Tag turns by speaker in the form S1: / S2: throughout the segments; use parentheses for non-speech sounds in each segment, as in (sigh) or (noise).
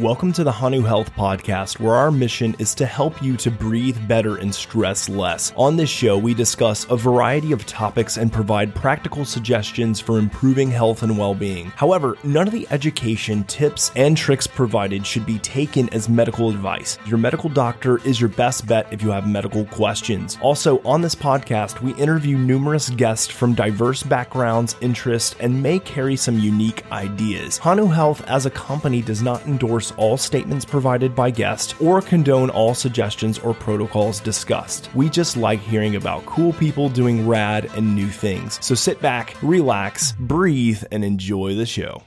S1: Welcome to the Hanu Health Podcast, where our mission is to help you to breathe better and stress less. On this show, we discuss a variety of topics and provide practical suggestions for improving health and well being. However, none of the education, tips, and tricks provided should be taken as medical advice. Your medical doctor is your best bet if you have medical questions. Also, on this podcast, we interview numerous guests from diverse backgrounds, interests, and may carry some unique ideas. Hanu Health, as a company, does not endorse all statements provided by guests or condone all suggestions or protocols discussed. We just like hearing about cool people doing rad and new things. So sit back, relax, breathe, and enjoy the show.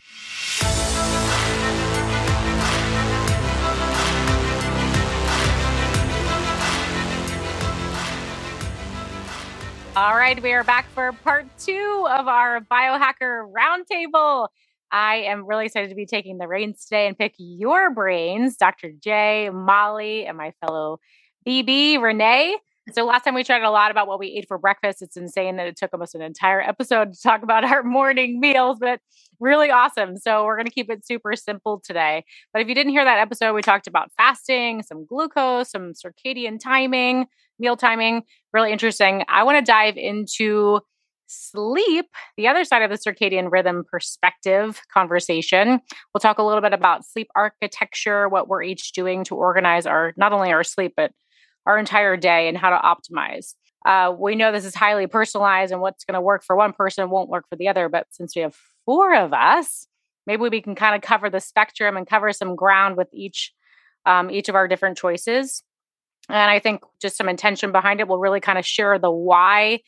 S2: All right, we are back for part two of our biohacker roundtable. I am really excited to be taking the reins today and pick your brains, Dr. J, Molly, and my fellow BB, Renee. So last time we chatted a lot about what we ate for breakfast. It's insane that it took almost an entire episode to talk about our morning meals, but really awesome. So we're going to keep it super simple today. But if you didn't hear that episode, we talked about fasting, some glucose, some circadian timing, meal timing, really interesting. I want to dive into sleep, the other side of the circadian rhythm perspective conversation. We'll talk a little bit about sleep architecture, what we're each doing to organize our not only our sleep but our entire day and how to optimize. Uh, we know this is highly personalized and what's going to work for one person won't work for the other. But since we have four of us, maybe we can kind of cover the spectrum and cover some ground with each um, each of our different choices. And I think just some intention behind it will really kind of share the why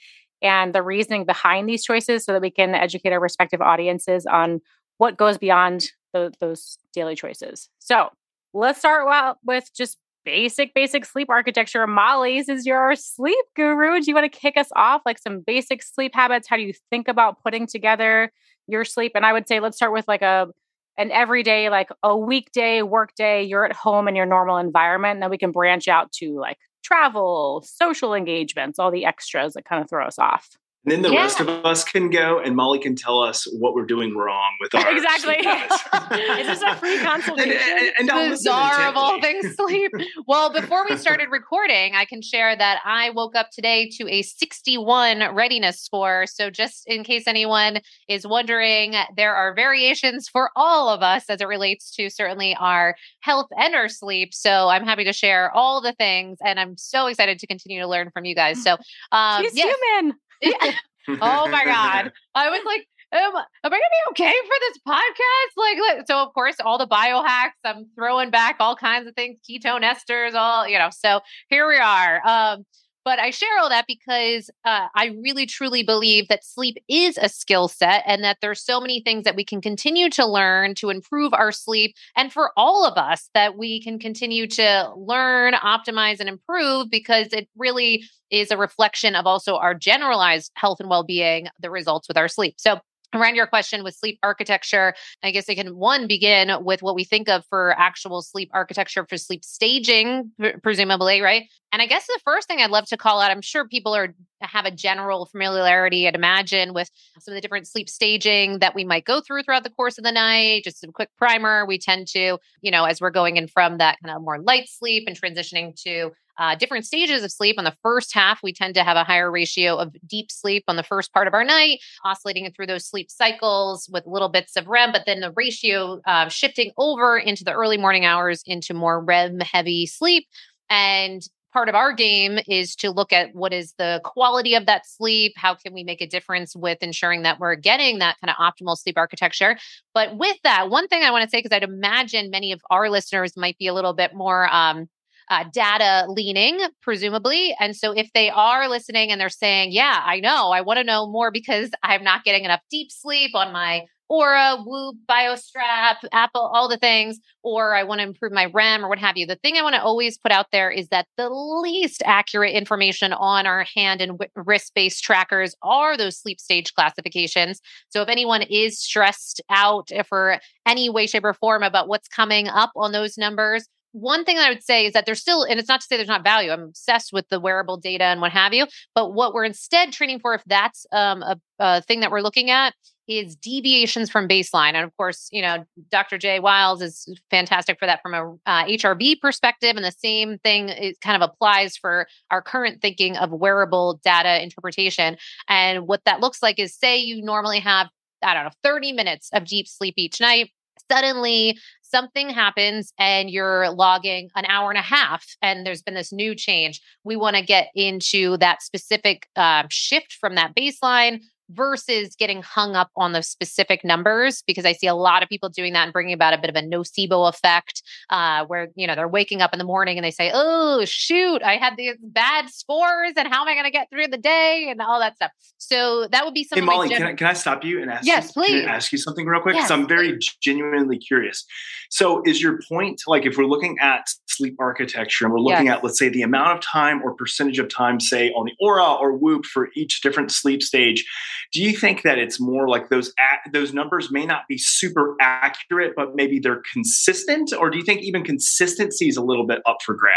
S2: and the reasoning behind these choices so that we can educate our respective audiences on what goes beyond the, those daily choices. So let's start with just basic, basic sleep architecture. Molly, since you're our sleep guru, do you want to kick us off? Like some basic sleep habits? How do you think about putting together your sleep? And I would say let's start with like a an everyday, like a weekday workday, you're at home in your normal environment. And then we can branch out to like travel, social engagements, all the extras that kind of throw us off.
S3: And then the yeah. rest of us can go, and Molly can tell us what we're doing wrong with our
S2: exactly. Is this (laughs) a free (laughs) consultation?
S3: and, and, and
S4: Bizarre of all things sleep. (laughs) well, before we started recording, I can share that I woke up today to a 61 readiness score. So, just in case anyone is wondering, there are variations for all of us as it relates to certainly our health and our sleep. So, I'm happy to share all the things, and I'm so excited to continue to learn from you guys. So,
S2: um, She's yes. human (laughs)
S4: oh my god. (laughs) I was like, am, am I gonna be okay for this podcast? Like, so of course, all the biohacks, I'm throwing back all kinds of things, ketone esters, all you know. So here we are. Um, but I share all that because uh, I really truly believe that sleep is a skill set and that there's so many things that we can continue to learn to improve our sleep. And for all of us, that we can continue to learn, optimize, and improve because it really is a reflection of also our generalized health and well being, the results with our sleep. So, around your question with sleep architecture, I guess I can one begin with what we think of for actual sleep architecture for sleep staging, presumably, right? And I guess the first thing I'd love to call out, I'm sure people are have a general familiarity, I'd imagine, with some of the different sleep staging that we might go through throughout the course of the night. Just a quick primer. We tend to, you know, as we're going in from that kind of more light sleep and transitioning to uh, different stages of sleep. On the first half, we tend to have a higher ratio of deep sleep on the first part of our night, oscillating through those sleep cycles with little bits of REM, but then the ratio uh, shifting over into the early morning hours into more REM heavy sleep. And part of our game is to look at what is the quality of that sleep how can we make a difference with ensuring that we're getting that kind of optimal sleep architecture but with that one thing i want to say because i'd imagine many of our listeners might be a little bit more um, uh, data leaning, presumably. And so if they are listening and they're saying, Yeah, I know, I want to know more because (laughs) I'm not getting enough deep sleep on my Oura, Whoop, BioStrap, Apple, all the things, or I want to improve my REM or what have you. The thing I want to always put out there is that the least accurate information on our hand and wrist based trackers are those sleep stage classifications. So if anyone is stressed out for any way, shape, or form about what's coming up on those numbers, one thing I would say is that there's still, and it's not to say there's not value. I'm obsessed with the wearable data and what have you. But what we're instead training for, if that's um, a, a thing that we're looking at, is deviations from baseline. And of course, you know, Dr. Jay Wiles is fantastic for that from a uh, HRV perspective. And the same thing it kind of applies for our current thinking of wearable data interpretation. And what that looks like is say you normally have, I don't know, 30 minutes of deep sleep each night. Suddenly, something happens and you're logging an hour and a half and there's been this new change we want to get into that specific uh, shift from that baseline versus getting hung up on the specific numbers because I see a lot of people doing that and bringing about a bit of a nocebo effect uh, where, you know, they're waking up in the morning and they say, oh, shoot, I had these bad scores and how am I going to get through the day and all that stuff. So that would be something.
S3: Hey, Molly, can, I, can I stop you and ask
S4: yes,
S3: you,
S4: please.
S3: ask you something real quick? Because
S4: yes,
S3: I'm very please. genuinely curious. So is your point, like if we're looking at sleep architecture and we're looking yes. at, let's say, the amount of time or percentage of time, say, on the Oura or Whoop for each different sleep stage, do you think that it's more like those those numbers may not be super accurate, but maybe they're consistent, or do you think even consistency is a little bit up for grab?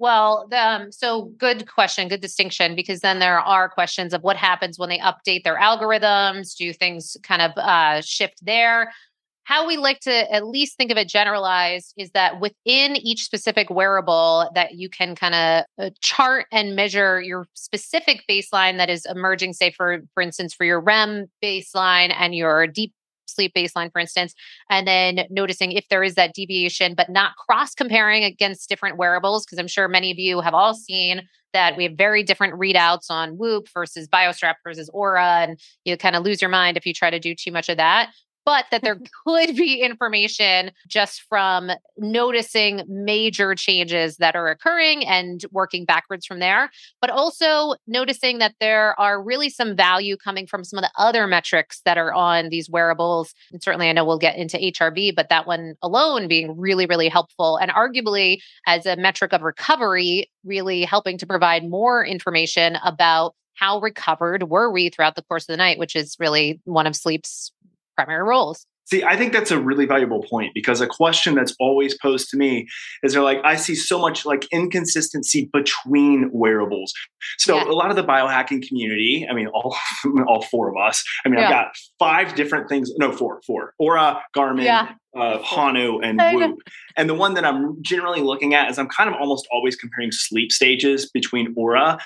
S4: Well, the, um, so good question, good distinction, because then there are questions of what happens when they update their algorithms. Do things kind of uh, shift there? How we like to at least think of it generalized is that within each specific wearable that you can kind of uh, chart and measure your specific baseline that is emerging say for for instance for your REM baseline and your deep sleep baseline for instance and then noticing if there is that deviation but not cross comparing against different wearables because I'm sure many of you have all seen that we have very different readouts on Whoop versus BioStrap versus Oura and you kind of lose your mind if you try to do too much of that but that there (laughs) could be information just from noticing major changes that are occurring and working backwards from there. But also noticing that there are really some value coming from some of the other metrics that are on these wearables. And certainly, I know we'll get into HRV, but that one alone being really, really helpful. And arguably, as a metric of recovery, really helping to provide more information about how recovered were we throughout the course of the night, which is really one of sleep's primary roles.
S3: See, I think that's a really valuable point because a question that's always posed to me is they're like, I see so much like inconsistency between wearables. So yeah. a lot of the biohacking community, I mean, all (laughs) all four of us. I mean, yeah. I've got five different things. No, four, four. Oura, Garmin, yeah uh, Hanu and Whoop. And the one that I'm generally looking at is I'm kind of almost always comparing sleep stages between Oura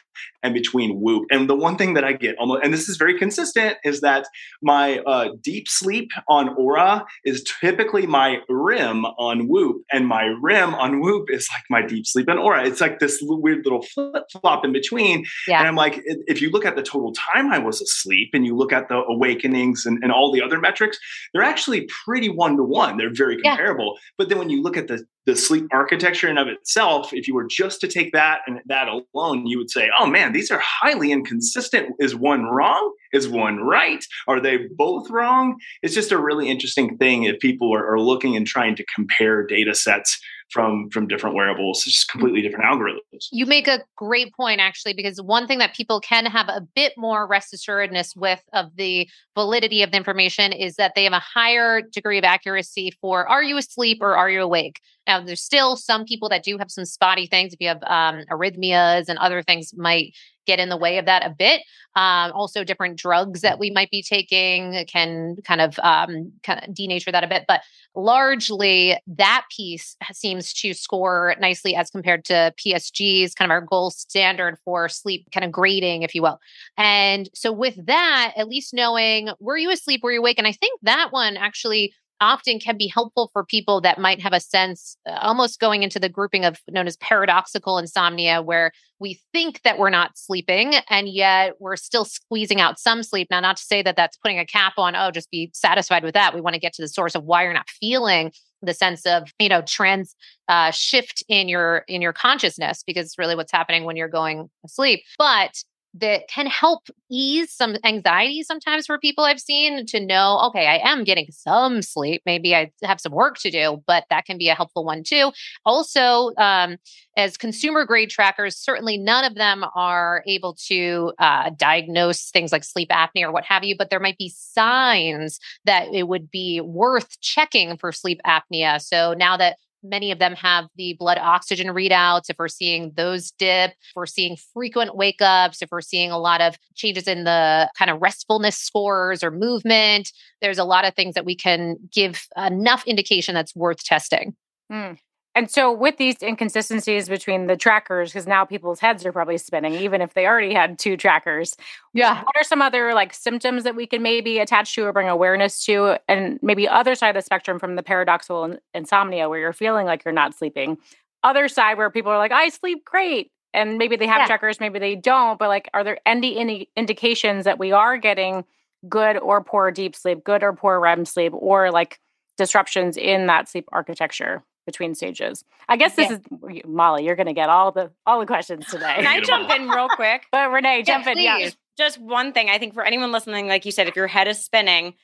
S3: and between Whoop. And the one thing that I get almost, and this is very consistent, is that my uh, deep sleep on Oura is typically my REM on Whoop, and my REM on Whoop is like my deep sleep on Oura. It's like this weird little flip flop in between. Yeah. And I'm like, if you look at the total time I was asleep and you look at the awakenings and, and all the other metrics, they're actually pretty one to one they're very comparable. Yeah. But then when you look at the the sleep architecture in of itself, if you were just to take that and that alone, you would say, "Oh man, these are highly inconsistent. Is one wrong? Is one right? Are they both wrong?" It's just a really interesting thing if people are, are looking and trying to compare data sets from from different wearables. It's just completely different algorithms.
S4: You make a great point actually because one thing that people can have a bit more rest assuredness with of the validity of the information is that they have a higher degree of accuracy for are you asleep or are you awake? Now there's still some people that do have some spotty things. If you have um, arrhythmias and other things might get in the way of that a bit. Um, also, different drugs that we might be taking can kind of um, kind of denature that a bit, but largely that piece seems to score nicely as compared to PSG's kind of our gold standard for sleep kind of grading, if you will. And so, with that, at least knowing were you asleep, were you awake, and I think that one actually often can be helpful for people that might have a sense uh, almost going into the grouping of known as paradoxical insomnia where we think that we're not sleeping and yet we're still squeezing out some sleep. Now not to say that that's putting a cap on oh just be satisfied with that. We want to get to the source of why you're not feeling the sense of you know trans uh, shift in your in your consciousness because it's really what's happening when you're going asleep but that can help ease some anxiety sometimes for people I've seen to know, okay, I am getting some sleep. Maybe I have some work to do, but that can be a helpful one too. Also, um, as consumer grade trackers, certainly none of them are able to uh, diagnose things like sleep apnea or what have you, but there might be signs that it would be worth checking for sleep apnea. So now that many of them have the blood oxygen readouts, if we're seeing those dip, if we're seeing frequent wake ups, if we're seeing a lot of changes in the kind of restfulness scores or movement, there's a lot of things that we can give enough indication that's worth testing.
S2: Mm. And so, with these inconsistencies between the trackers, because now people's heads are probably spinning, even if they already had two trackers.
S4: Yeah.
S2: What are some other like symptoms that we can maybe attach to or bring awareness to? And maybe other side of the spectrum from the paradoxical insomnia, where you're feeling like you're not sleeping. Other side where people are like, I sleep great. And maybe they have yeah. trackers, maybe they don't. But like, are there any, any indications that we are getting good or poor deep sleep, good or poor REM sleep, or like disruptions in that sleep architecture? Between stages. I guess this yeah. is Molly. You're going to get all the all the questions (laughs) today.
S5: Can I jump in real quick?
S2: but Renee, jump in. Yeah,
S5: just one thing. I think for anyone listening, like you said, if your head is spinning,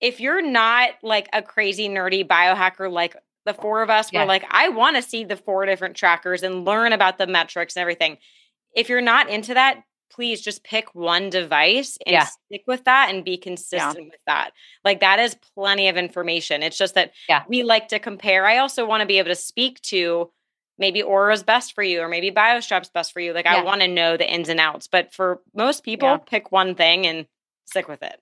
S5: if you're not like a crazy nerdy biohacker like the four of us, yeah. we're like, I want to see the four different trackers and learn about the metrics and everything. If you're not into that, please just pick one device and yeah. stick with that and be consistent yeah. with that. Like that is plenty of information. It's just that yeah. we like to compare. I also want to be able to speak to maybe Oura's best for you or maybe BioStrap's best for you. Like I want to know the ins and outs. But for most people, pick one thing and stick with it.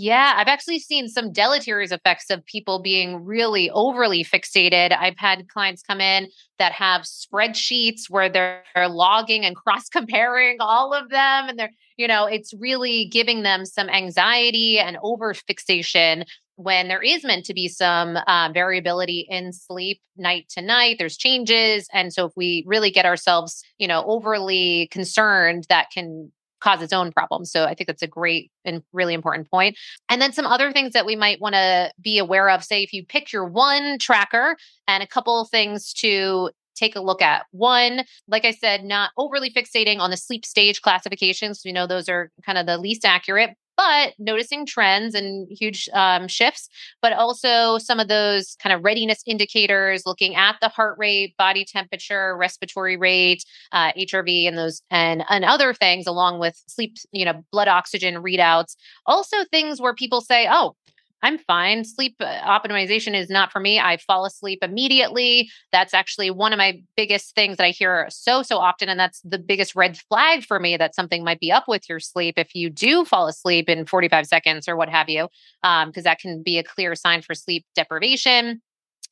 S4: Yeah, I've actually seen some deleterious effects of people being really overly fixated. I've had clients come in that have spreadsheets where they're, logging and (laughs) cross comparing all of them. And they're, you know, it's really giving them some anxiety and over fixation when there is meant to be some uh, variability in sleep night to night there's changes and so if we really get ourselves you know overly concerned that can cause its own problems. So I think that's a great and really important point. And then some other things that we might want to be aware of say if you pick your one tracker and a couple things to take a look at. One, like I said, not overly fixating on the sleep stage classifications. We know those are kind of the least accurate, but noticing trends and huge um, shifts, but also some of those kind of readiness indicators, looking at the heart rate, body temperature, respiratory rate, uh, HRV, and those and and other things, along with sleep, you know, blood oxygen readouts. Also, things where people say, "Oh, I'm fine. Sleep uh, optimization is not for me. I fall asleep immediately. That's actually one of my biggest things that I hear so, so often. And that's the biggest red flag for me that something might be up with your sleep if you do fall asleep in 45 seconds or what have you, because um, that can be a clear sign for sleep deprivation.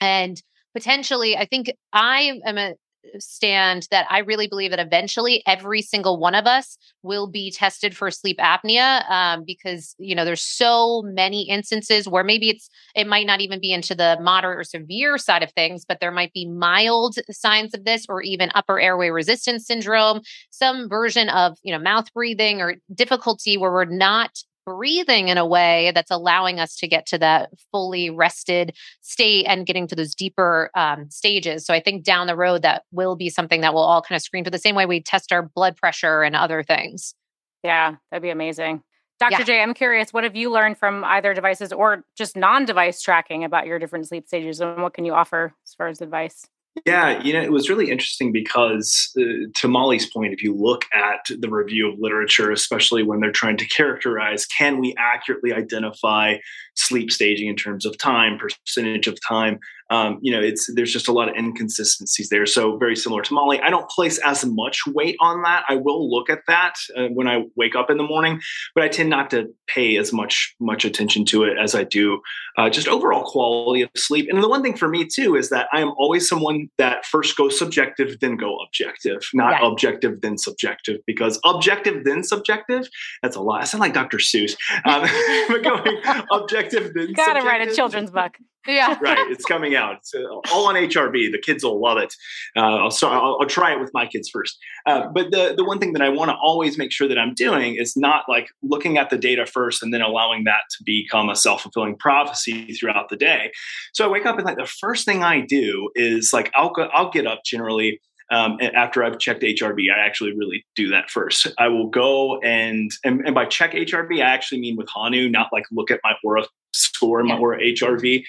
S4: And potentially, I think I am a stand that I really believe that eventually every single one of us will be tested for sleep apnea um, because you know there's so many instances where maybe it's it might not even be into the moderate or severe side of things, but there might be mild signs of this or even upper airway resistance syndrome, some version of you know mouth breathing or difficulty where we're not breathing in a way that's allowing us to get to that fully rested state and getting to those deeper um, stages. So I think down the road, that will be something that we'll all kind of screen for the same way we test our blood pressure and other things.
S2: Yeah, that'd be amazing. Dr. Yeah. J, I'm curious, what have you learned from either devices or just non device tracking about your different sleep stages and what can you offer as far as advice?
S3: Yeah, you know, it was really interesting because, uh, to Molly's point, if you look at the review of literature, especially when they're trying to characterize, can we accurately identify sleep staging in terms of time, percentage of time? Um, you know, it's there's just a lot of inconsistencies there. So very similar to Molly, I don't place as much weight on that. I will look at that uh, when I wake up in the morning, but I tend not to pay as much much attention to it as I do uh, just overall quality of sleep. And the one thing for me too is that I am always someone that first goes subjective, then go objective, not objective then subjective, because objective then subjective that's a lot. I sound like Dr. Seuss, um, (laughs) but going (laughs) objective then
S2: gotta write a children's book.
S3: Yeah. (laughs) right. It's coming out. It's all on HRV. The kids will love it. Uh, I'll, start, I'll, I'll, try it with my kids first. Uh, but the, the one thing that I want to always make sure that I'm doing is not like looking at the data first and then allowing that to become a self fulfilling prophecy throughout the day. So I wake up and like the first thing I do is like I'll go, I'll get up generally um, after I've checked HRV, I actually really do that first. I will go and, and, and by check HRV, I actually mean with Hanu, not like look at my Oura score and my Oura HRV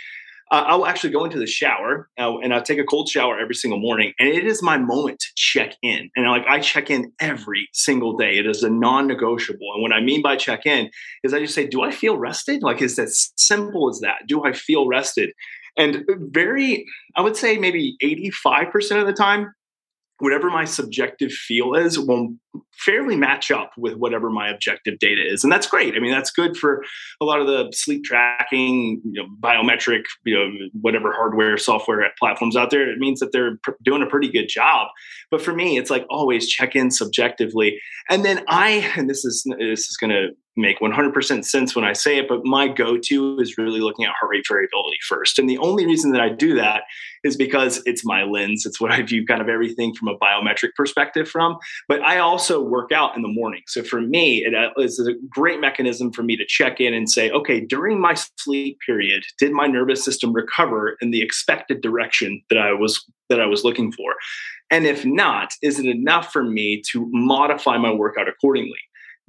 S3: uh, I'll actually go into the shower uh, and I'll take a cold shower every single morning. And it is my moment to check in. And like I check in every single day. It is a non-negotiable. And what I mean by check in is I just say, do I feel rested? Like it's as simple as that. Do I feel rested? And very, I would say maybe 85% of the time, whatever my subjective feel is will fairly match up with whatever my objective data is. And that's great. I mean that's good for a lot of the sleep tracking you know biometric you know whatever hardware software platforms out there. It means that they're pr- doing a pretty good job. But for me it's like always check in subjectively. And then i and this is this is going to make 100% sense when I say it, but my go to is really looking at heart rate variability first. And the only reason that I do that is because it's my lens. It's what I view kind of everything from a biometric perspective from. But I also work out in the morning. So for me, it uh, a great mechanism for me to check in and say, okay, during my sleep period, did my nervous system recover in the expected direction that I was that I was looking for? And if not, is it enough for me to modify my workout accordingly?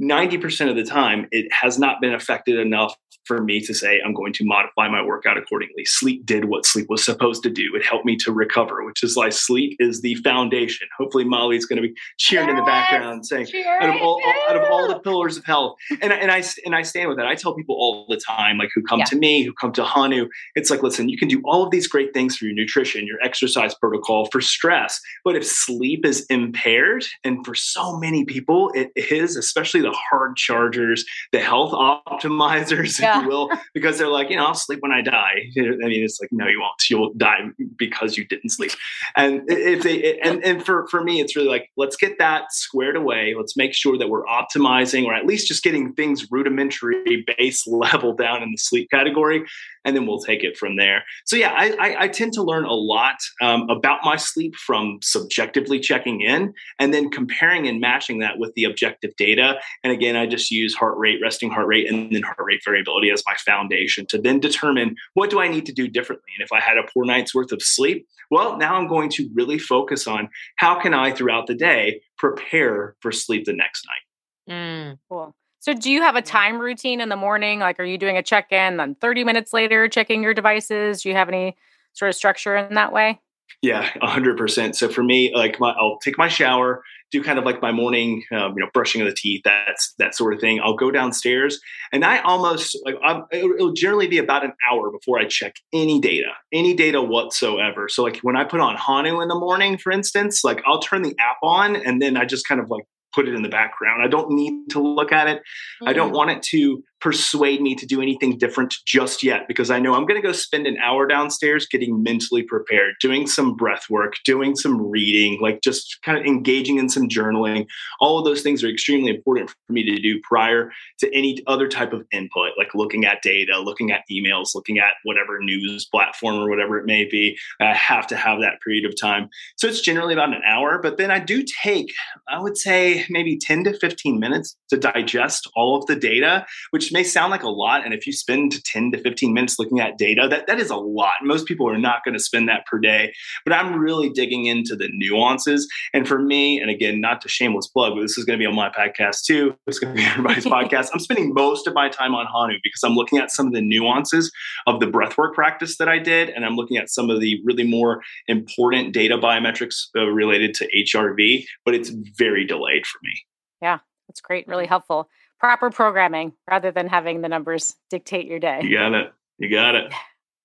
S3: 90% of the time, it has not been affected enough for me to say I'm going to modify my workout accordingly. Sleep did what sleep was supposed to do. It helped me to recover, which is why sleep is the foundation. Hopefully, Molly's going to be cheering yes, in the background, saying, out, of all, out of all the pillars of health," and, and I and I stand with that. I tell people all the time, like who come yeah. to me, who come to Hanu, it's like, listen, you can do all of these great things for your nutrition, your exercise protocol, for stress, but if sleep is impaired, and for so many people it is, especially the hard chargers, the health optimizers. (laughs) Yeah (laughs) will, because they're like, you know, I'll sleep when I die. (laughs) I mean, it's like, no, you won't. You'll die because you didn't sleep. And if they, and, and for, for me, it's really like, let's get that squared away. Let's make sure that we're optimizing or at least just getting things rudimentary base (laughs) level down in the sleep category and then we'll take it from there. So yeah, I, I, I tend to learn a lot um, about my sleep from subjectively checking in and then comparing and matching that with the objective data. And again, I just use heart rate, resting heart rate, and then heart rate variability as my foundation to then determine what do I need to do differently. And if I had a poor night's worth of sleep, well, now I'm going to really focus on how can I throughout the day prepare for sleep the next night.
S2: Mm, cool. So, do you have a time routine in the morning? Like, are you doing a check in, then 30 minutes later checking your devices? Do you have any sort of structure in that way?
S3: Yeah, 100%. So, for me, like, my, I'll take my shower, do kind of like my morning, um, you know, brushing of the teeth, that's that sort of thing. I'll go downstairs, and I almost like I'm, it'll generally be about an hour before I check any data, any data whatsoever. So, like when I put on Hanu in the morning, for instance, like I'll turn the app on, and then I just kind of like put it in the background. I don't need to look at it. Mm-hmm. I don't mm. want it to persuade me to do anything different just yet because I know I'm going to go spend an hour downstairs getting mentally prepared, doing some breath work, doing some reading, like just kind of engaging in some journaling. All of those things are extremely important for me to do prior to any other type of input, like looking at data, looking at emails, looking at whatever news platform or whatever it may be. I have to have that period of time. So it's generally about an hour, but then I do take, I would say, maybe 10 to 15 minutes to digest all of the data, which which may sound like a lot. And if you spend 10 to 15 minutes looking at data, that, that is a lot. Most people are not going to spend that per day. But I'm really digging into the nuances. And for me, and again, not to shameless plug, but this is going to be on my podcast too. It's going to be everybody's (laughs) podcast. I'm spending most of my time on Hanu because I'm looking at some of the nuances of the breathwork practice that I did. And I'm looking at some of the really more important data biometrics uh, related to HRV, but it's very delayed for me.
S2: Yeah, that's great. Really helpful proper programming rather than having the numbers dictate your day.
S3: You got it. You got it.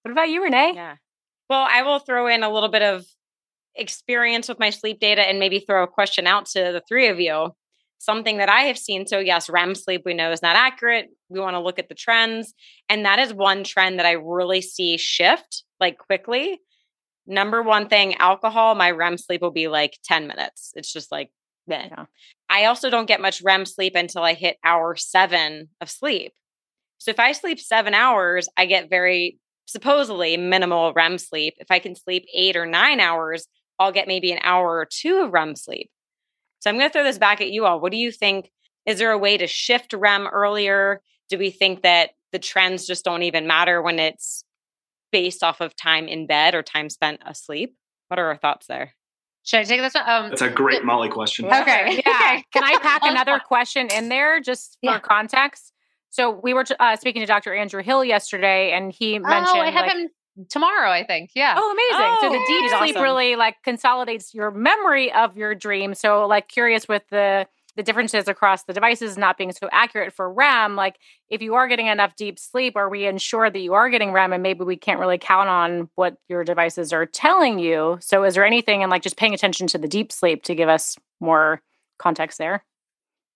S2: What about you, Renee?
S5: Yeah. Well, I will throw in a little bit of experience with my sleep data and maybe throw a question out to the three of you. Something that I have seen. So, yes, REM sleep we know is not accurate. We want to look at the trends. And that is one trend that I really see shift like quickly. Number one thing alcohol, my REM sleep will be like 10 minutes. It's just like yeah. I also don't get much REM sleep until I hit hour seven of sleep. So if I sleep seven hours, I get very supposedly minimal REM sleep. If I can sleep eight or nine hours, I'll get maybe an hour or two of REM sleep. So I'm going to throw this back at you all. What do you think? Is there a way to shift REM earlier? Do we think that the trends just don't even matter when it's based off of time in bed or time spent asleep? What are our thoughts there?
S4: Should I take this one? Um,
S3: That's a great Molly question.
S2: Okay. Yeah. (laughs) Can I pack another question in there just for yeah. context? So we were uh, speaking to Dr. Andrew Hill yesterday, and he mentioned. Oh,
S4: I have like, him tomorrow, I think. Yeah.
S2: Oh, amazing. Oh, so the oh, deep sleep awesome. really like consolidates your memory of your dream. So, like, curious with the the differences across the devices not being so accurate for REM, like if you are getting enough deep sleep, are we ensure that you are getting REM and maybe we can't really count on what your devices are telling you? So is there anything in like just paying attention to the deep sleep to give us more context there?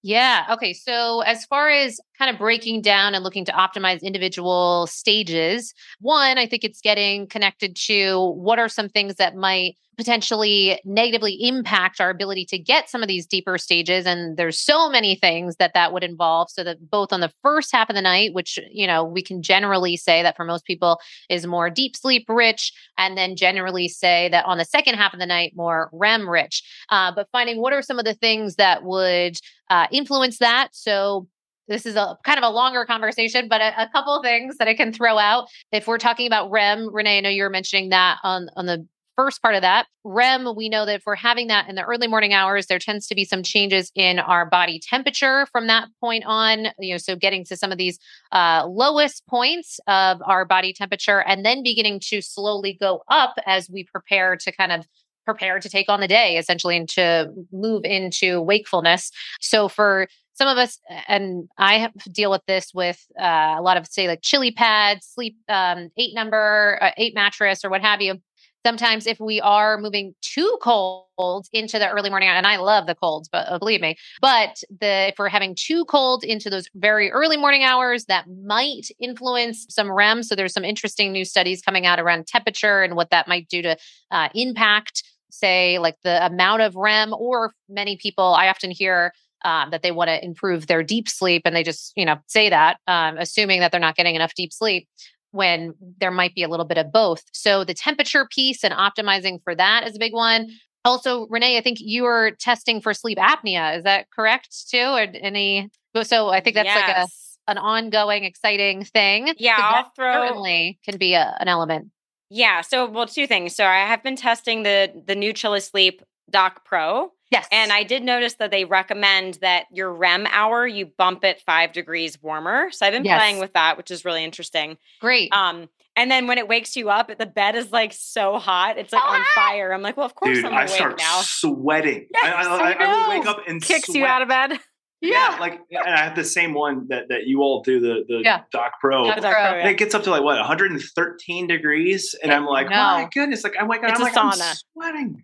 S4: Yeah. Okay. So, as far as kind of breaking down and looking to optimize individual stages, one, I think it's getting connected to what are some things that might potentially negatively impact our ability to get some of these deeper stages and there's so many things that that would involve so that both on the first half of the night which you know we can generally say that for most people is more deep sleep rich and then generally say that on the second half of the night more rem rich uh, but finding what are some of the things that would uh, influence that so this is a kind of a longer conversation, but a, a couple things that I can throw out. If we're talking about REM, Renee, I know you were mentioning that on on the first part of that. REM, we know that if we're having that in the early morning hours, there tends to be some changes in our body temperature from that point on. You know, so getting to some of these uh, lowest points of our body temperature and then beginning to slowly go up as we prepare to kind of prepare to take on the day essentially and to move into wakefulness. So for some of us, and I deal with this with uh, a lot of say like chili pads, sleep um, eight number, uh, eight mattress, or what have you sometimes if we are moving too cold into the early morning and i love the colds but uh, believe me but the if we're having too cold into those very early morning hours that might influence some rem. So there's some interesting new studies coming out around temperature and what that might do to uh, impact say like the amount of rem or many people i often hear um, that they want to improve their deep sleep and they just you know say that um, assuming that they're not getting enough deep sleep when there might be a little bit of both. So the temperature piece and optimizing for that is a big one. Mm-hmm. Also, Renee, I think you are testing for sleep apnea. Is that correct too? Or any? Oh, so I think that's yes. like a an ongoing, exciting thing.
S5: Yeah, I'll throw
S4: certainly can be a, an element.
S5: Yeah. So, well, two things. So I have been testing the the new ChiliSleep Dock Pro.
S4: Yes.
S5: And I did notice that they recommend that your REM hour, you bump it five degrees warmer. So I've been yes. playing with that, which is really interesting.
S4: Great.
S5: Um, and then when it wakes you up, the bed is like so hot, it's like ah! on fire. I'm like, well, of course
S3: Dude,
S5: I'm
S3: awake
S5: I
S3: start
S5: now.
S3: sweating. Yes, I, (laughs) I, I, I, would wake up and
S2: kicks
S3: sweat.
S2: you out of bed.
S3: Yeah. yeah. like and I have the same one that that you all do the the yeah. Dock Pro.
S5: Dock Pro yeah.
S3: It gets up to like what 113 degrees, and I'm like, no. oh my goodness! Like I'm like,
S5: it's
S3: I'm
S5: a
S3: like,
S5: sauna.
S3: I'm sweating.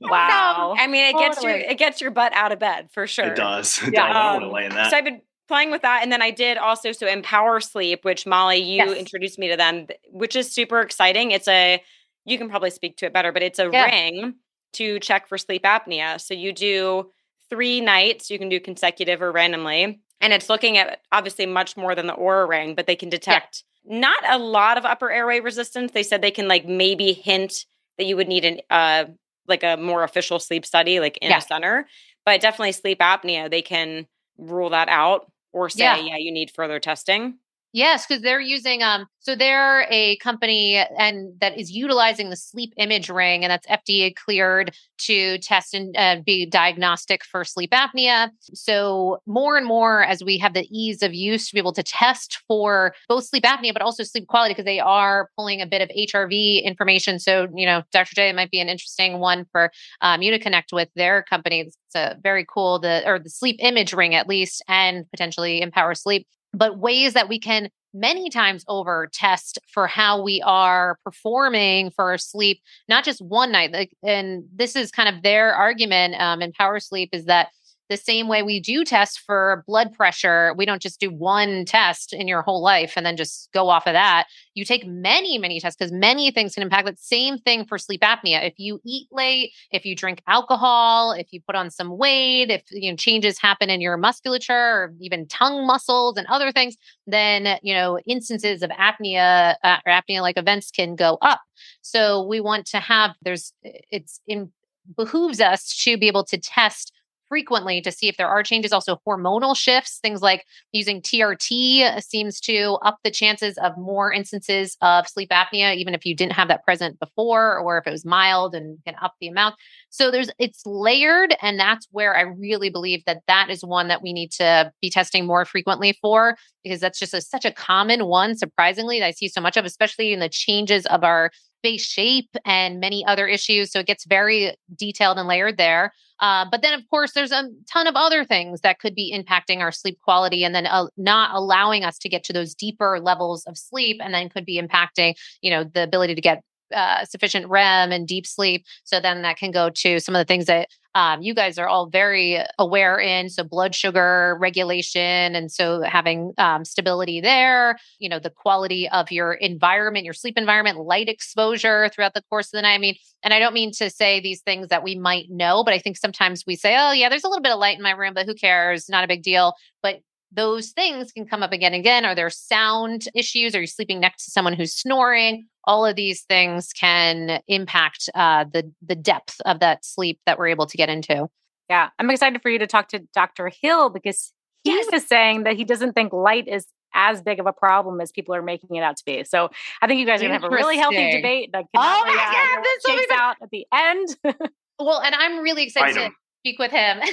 S3: (laughs)
S5: wow. I mean, it totally. gets your it gets your butt out of bed for sure.
S3: It does. (laughs) Yeah. I don't um, want to lay in that.
S5: So I've been playing with that, and then I did also so Empower Sleep, which Molly you yes. introduced me to them, which is super exciting. It's a you can probably speak to it better, but it's a ring to check for sleep apnea. So you do three nights. You can do consecutive or randomly. And it's looking at obviously much more than the Oura ring, but they can detect yeah. not a lot of upper airway resistance. They said they can like maybe hint that you would need an uh like a more official sleep study, like in yeah. a center. But definitely sleep apnea, they can rule that out or say, yeah, yeah you need further testing.
S4: Yes, because they're using um so they're a company and that is utilizing the SleepImage ring and that's FDA cleared to test and uh, be diagnostic for sleep apnea. So more and more as we have the ease of use to be able to test for both sleep apnea but also sleep quality because they are pulling a bit of HRV information. So you know, Dr. J might be an interesting one for um, you to connect with their company. It's a very cool the or the SleepImage ring at least and potentially empower sleep but ways that we can many times over test for how we are performing for our sleep, not just one night. Like, and this is kind of their argument um, Empower Sleep is that the same way we do test for blood pressure, we don't just do one test in your whole life and then just go off of that. You take many, many tests because many things can impact that. Same thing for sleep apnea. If you eat late, if you drink alcohol, if you put on some weight, if you know changes happen in your musculature or even tongue muscles and other things, then you know instances of apnea uh, or apnea-like events can go up. So we want to have there's it's in behooves us to be able to test frequently to see if there are changes. Also, hormonal shifts, things like using TRT uh, seems to up the chances of more instances of sleep apnea, even if you didn't have that present before, or if it was mild and can up the amount. So there's it's layered, and that's where I really believe that that is one that we need to be testing more frequently for because that's just a, such a common one. Surprisingly, that I see so much of, especially in the changes of our face shape and many other issues. So it gets very detailed and layered there. Uh, but then, of course, there's a ton of other things that could be impacting our sleep quality and then uh, not allowing us to get to those deeper levels of sleep and then could be impacting, you know, the ability to get uh, sufficient REM and deep sleep. So then that can go to some of the things that um, you guys are all very aware in. So blood sugar regulation, and so having um, stability there. You know, the quality of your environment, your sleep environment, light exposure throughout the course of the night. I mean, and I don't mean to say these things that we might know, but I think sometimes we say, "Oh, yeah, there's a little bit of light in my room, but who cares? Not a big deal." But those things can come up again and again. Are there sound issues? Are you sleeping next to someone who's snoring? All of these things can impact uh, the the depth of that sleep that we're able to get into.
S2: Yeah, I'm excited for you to talk to Dr. Hill because he yes. was saying that he doesn't think light is as big of a problem as people are making it out to be. So I think you guys are going to have a really healthy debate that
S4: oh my God,
S2: this shakes out at the end. (laughs)
S4: well, and I'm really excited to speak with him. (laughs)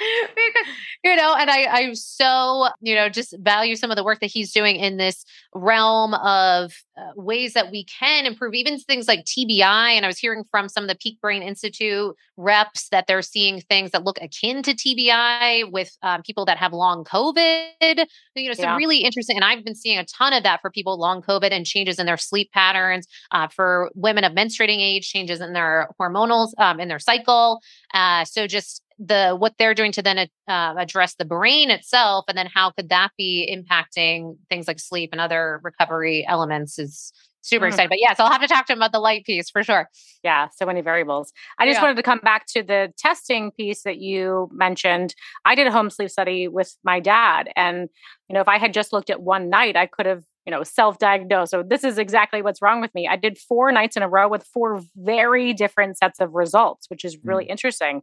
S4: Because you know and i i so you know just value some of the work that he's doing in this realm of uh, ways that we can improve even things like tbi and i was hearing from some of the peak brain institute reps that they're seeing things that look akin to tbi with um, people that have long covid. You know so yeah. really interesting and i've been seeing a ton of that for people long covid and changes in their sleep patterns uh, for women of menstruating age changes in their hormonals um, in their cycle. Uh, so just the what they're doing to then uh, address the brain itself, and then how could that be impacting things like sleep and other recovery elements is super mm. excited. But yes, I'll have to talk to him about the light piece for sure.
S2: Yeah, so many variables. I just yeah. wanted to come back to the testing piece that you mentioned. I did a home sleep study with my dad, and you know, if I had just looked at one night, I could have you know self-diagnosed so this is exactly what's wrong with me i did four nights in a row with four very different sets of results which is really mm. interesting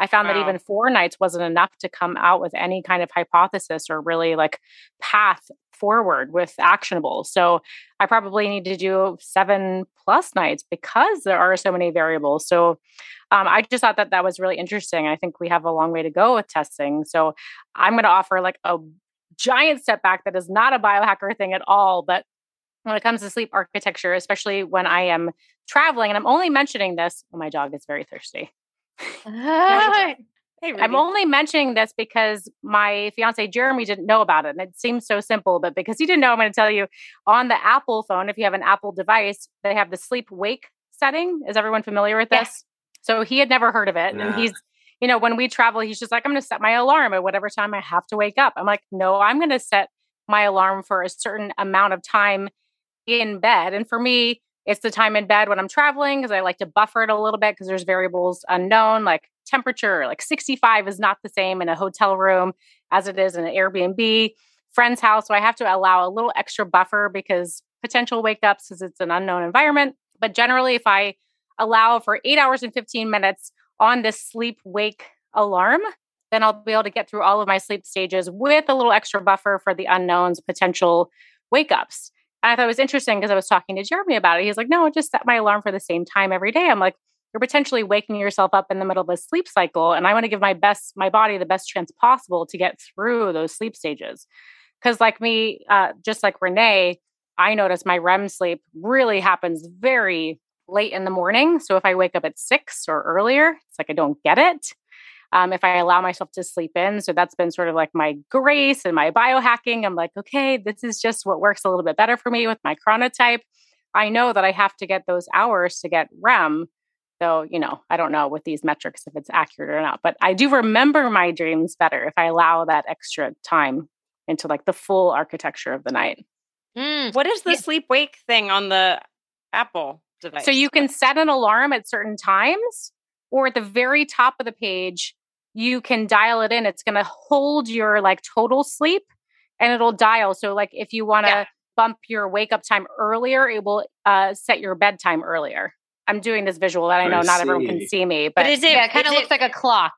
S2: I found wow. that even four nights wasn't enough to come out with any kind of hypothesis or really like path forward with actionable. So I probably need to do seven plus nights because there are so many variables. So um, I just thought that that was really interesting. I think we have a long way to go with testing. So I'm going to offer like a giant step back that is not a biohacker thing at all, but when it comes to sleep architecture, especially when I am traveling, and I'm only mentioning this, oh, my dog is very thirsty. (laughs) Hey, I'm only mentioning this because my fiance Jeremy didn't know about it. And it seems so simple, but because he didn't know, I'm going to tell you on the Apple phone, if you have an Apple device, they have the sleep wake setting. Is everyone familiar with this? Yes. So he had never heard of it. Nah. And he's, you know, when we travel, he's just like, I'm going to set my alarm at whatever time I have to wake up. I'm like, no, I'm going to set my alarm for a certain amount of time in bed. And for me, it's the time in bed when I'm traveling because I like to buffer it a little bit because there's variables unknown, like temperature, like 65 is not the same in a hotel room as it is in an Airbnb friend's house. So I have to allow a little extra buffer because potential wake ups because it's an unknown environment. But generally, if I allow for eight hours and 15 minutes on this sleep wake alarm, then I'll be able to get through all of my sleep stages with a little extra buffer for the unknowns, potential wake ups. I thought it was interesting because I was talking to Jeremy about it. He's like, no, just set my alarm for the same time every day. I'm like, you're potentially waking yourself up in the middle of a sleep cycle. And I want to give my best, my body the best chance possible to get through those sleep stages. Because, like me, uh, just like Renee, I notice my REM sleep really happens very late in the morning. So if I wake up at six or earlier, it's like I don't get it um, if I allow myself to sleep in. So that's been sort of like my grace and my biohacking. I'm like, okay, this is just what works a little bit better for me with my chronotype. I know that I have to get those hours to get REM. Though, you know, I don't know with these metrics if it's accurate or not, but I do remember my dreams better if I allow that extra time into like the full architecture of the night.
S5: Mm, what is the yeah. sleep wake thing on the Apple device?
S2: So you can set an alarm at certain times, or at the very top of the page, you can dial it in. It's going to hold your like total sleep and it'll dial. So, like, if you want to yeah. bump your wake up time earlier, it will uh, set your bedtime earlier. I'm doing this visual that I know I not everyone can see me, but,
S4: but is it, yeah, it kind of looks like a clock.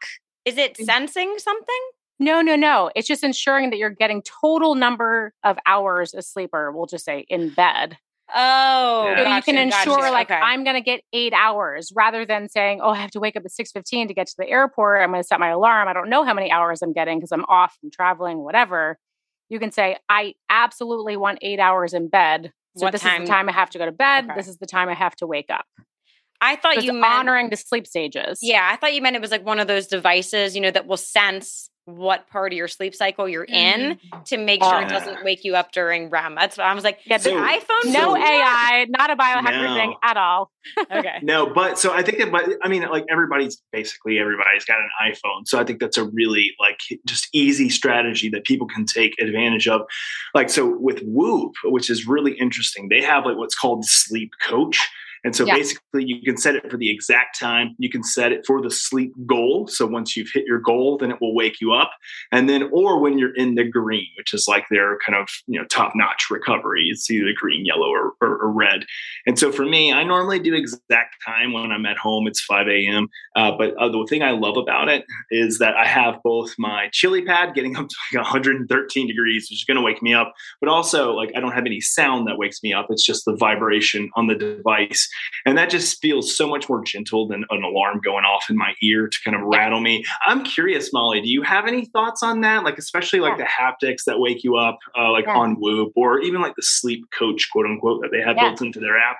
S5: Is it mm. sensing something?
S2: No, no, no. It's just ensuring that you're getting total number of hours a sleeper, we'll just say in bed.
S5: Oh,
S2: so gotcha, you can ensure gotcha. like okay. I'm going to get eight hours rather than saying, oh, I have to wake up at six fifteen to get to the airport. I'm going to set my alarm. I don't know how many hours I'm getting because I'm off and traveling, whatever. You can say, I absolutely want eight hours in bed So what this time? is the time I have to go to bed. Okay. This is the time I have to wake up.
S5: I thought you
S2: meant honoring the sleep stages.
S5: Yeah, I thought you meant it was like one of those devices, you know, that will sense what part of your sleep cycle you're in mm-hmm. to make sure uh, it doesn't wake you up during REM. That's what I was like. Yeah, the so, iPhone,
S2: no AI, not a biohacker no. thing at all. (laughs)
S5: okay,
S3: no, but so I think that, but I mean, like everybody's basically everybody's got an iPhone, so I think that's a really like just easy strategy that people can take advantage of. Like so with Whoop, which is really interesting, they have like what's called Sleep Coach and so yeah. basically, you can set it for the exact time. You can set it for the sleep goal. So once you've hit your goal, then it will wake you up. And then, or when you're in the green, which is like their kind of you know top notch recovery, it's either green, yellow, or, or, or, red. And so for me, I normally do exact time when I'm at home. It's 5 a.m. Uh, but uh, the thing I love about it is that I have both my chili pad getting (laughs) up to like 113 degrees, which is going to wake me up, but also like I don't have any sound that wakes me up. It's just the vibration on the device and that just feels so much more gentle than an alarm going off in my ear to kind of rattle me. I'm curious, Molly, do you have any thoughts on that? Like, especially like yeah. the haptics that wake you up, uh, like yeah. on Whoop, or even like the sleep coach, quote unquote, that they have yeah. built into their app?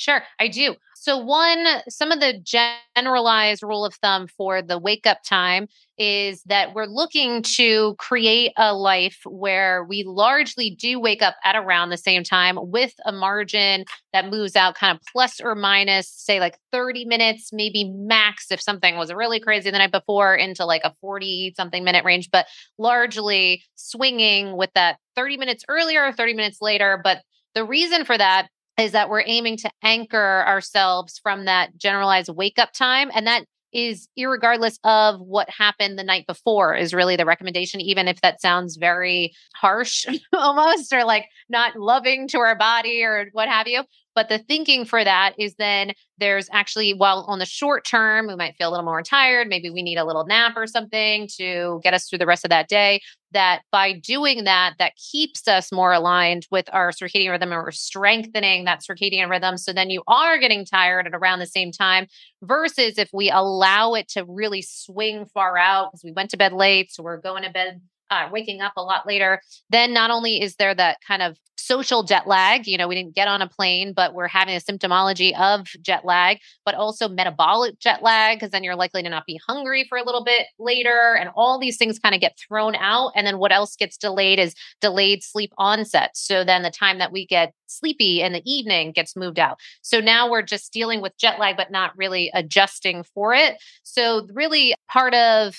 S4: Sure, I do. So, one, some of the generalized rule of thumb for the wake up time is that we're looking to create a life where we largely do wake up at around the same time with a margin that moves out kind of plus or minus, say, like 30 minutes, maybe max if something was really crazy the night before into like a 40 something minute range, but largely swinging with that 30 minutes earlier or 30 minutes later. But the reason for that is that we're aiming to anchor ourselves from that generalized wake up time. And that is regardless of what happened the night before is really the recommendation even if that sounds very harsh (laughs) (laughs) almost or like not loving to our body or what have you but the thinking for that is then there's actually, while on the short term, we might feel a little more tired. Maybe we need a little nap or something to get us through the rest of that day. That by doing that, that keeps us more aligned with our circadian rhythm and we're strengthening that circadian rhythm. So then you are getting tired at around the same time versus if we allow it to really swing far out because we went to bed late. So we're going to bed uh, waking up a lot later. Then not only is there that kind of social jet lag, you know, we didn't get on a plane, but we're having a symptomology of jet lag, but also metabolic jet lag, because then you're likely to not be hungry for a little bit later. And all these things kind of get thrown out. And then what else gets delayed is delayed sleep onset. So then the time that we get sleepy in the evening gets moved out. So now we're just dealing with jet lag, but not really adjusting for it. So, really, part of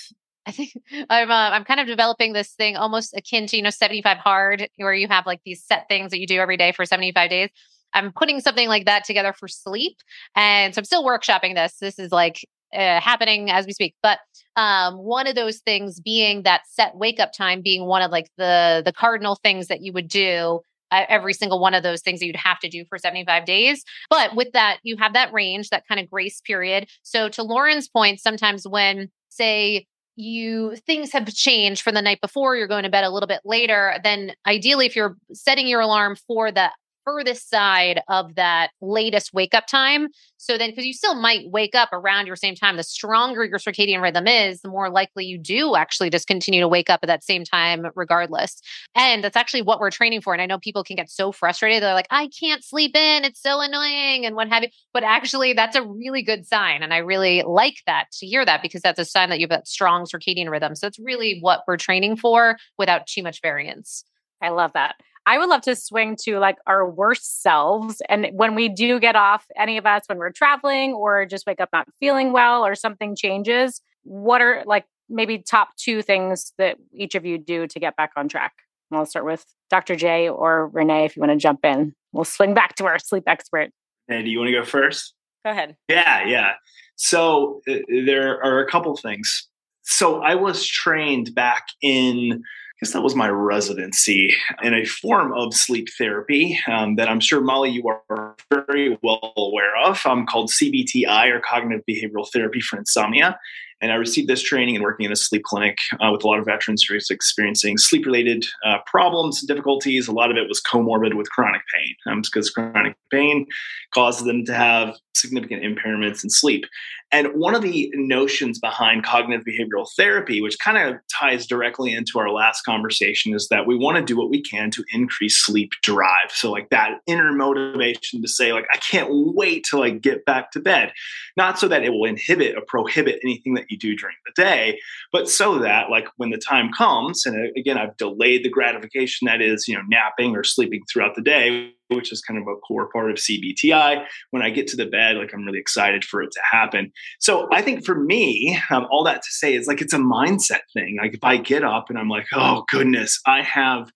S4: I think (laughs) I'm uh, I'm kind of developing this thing almost akin to you know 75 hard where you have like these set things that you do every day for 75 days. I'm putting something like that together for sleep, and so I'm still workshopping this. This is like uh, happening as we speak. But um, one of those things being that set wake up time being one of like the the cardinal things that you would do uh, every single one of those things that you'd have to do for 75 days. But with that, you have that range, that kind of grace period. So to Lauren's point, sometimes when say you things have changed from the night before you're going to bed a little bit later then ideally if you're setting your alarm for the furthest side of that latest wake up time. So then, because you still might wake up around your same time, the stronger your circadian rhythm is, the more likely you do actually just continue to wake up at that same time, regardless. And that's actually what we're training for. And I know people can get so frustrated. They're like, I can't sleep in. It's so annoying and what have you. But actually, that's a really good sign. And I really like that to hear that because that's a sign that you have that strong circadian rhythm. So it's really what we're training for without too much variance.
S2: I love that. I would love to swing to like our worst selves. And when we do get off, any of us, when we're traveling or just wake up not feeling well or something changes, what are like maybe top two things that each of you do to get back on track? And I'll start with Dr. J or Renee if you want to jump in. We'll swing back to our sleep expert.
S3: Hey, do you want to go first?
S5: Go ahead.
S3: Yeah, yeah. So uh, there are a couple things. So I was trained back in guess that was my residency in a form of sleep therapy um, that I'm sure, Molly, you are very well aware of um, called CBTI or Cognitive Behavioral Therapy for Insomnia. And I received this training and working in a sleep clinic uh, with a lot of veterans who were experiencing sleep related uh, problems, and difficulties. A lot of it was comorbid with chronic pain um, because chronic pain causes them to have significant impairments in sleep. And one of the notions behind cognitive behavioral therapy, which kind of ties directly into our last conversation is that we want to do what we can to increase sleep drive. So like that inner motivation to say like I can't wait to like get back to bed. Not so that it will inhibit or prohibit anything that you do during the day, but so that like when the time comes and uh, again I've delayed the gratification that is, you know, napping or sleeping throughout the day which is kind of a core part of CBTI. When I get to the bed, like I'm really excited for it to happen. So I think for me, um, all that to say is like it's a mindset thing. Like if I get up and I'm like, oh goodness, I have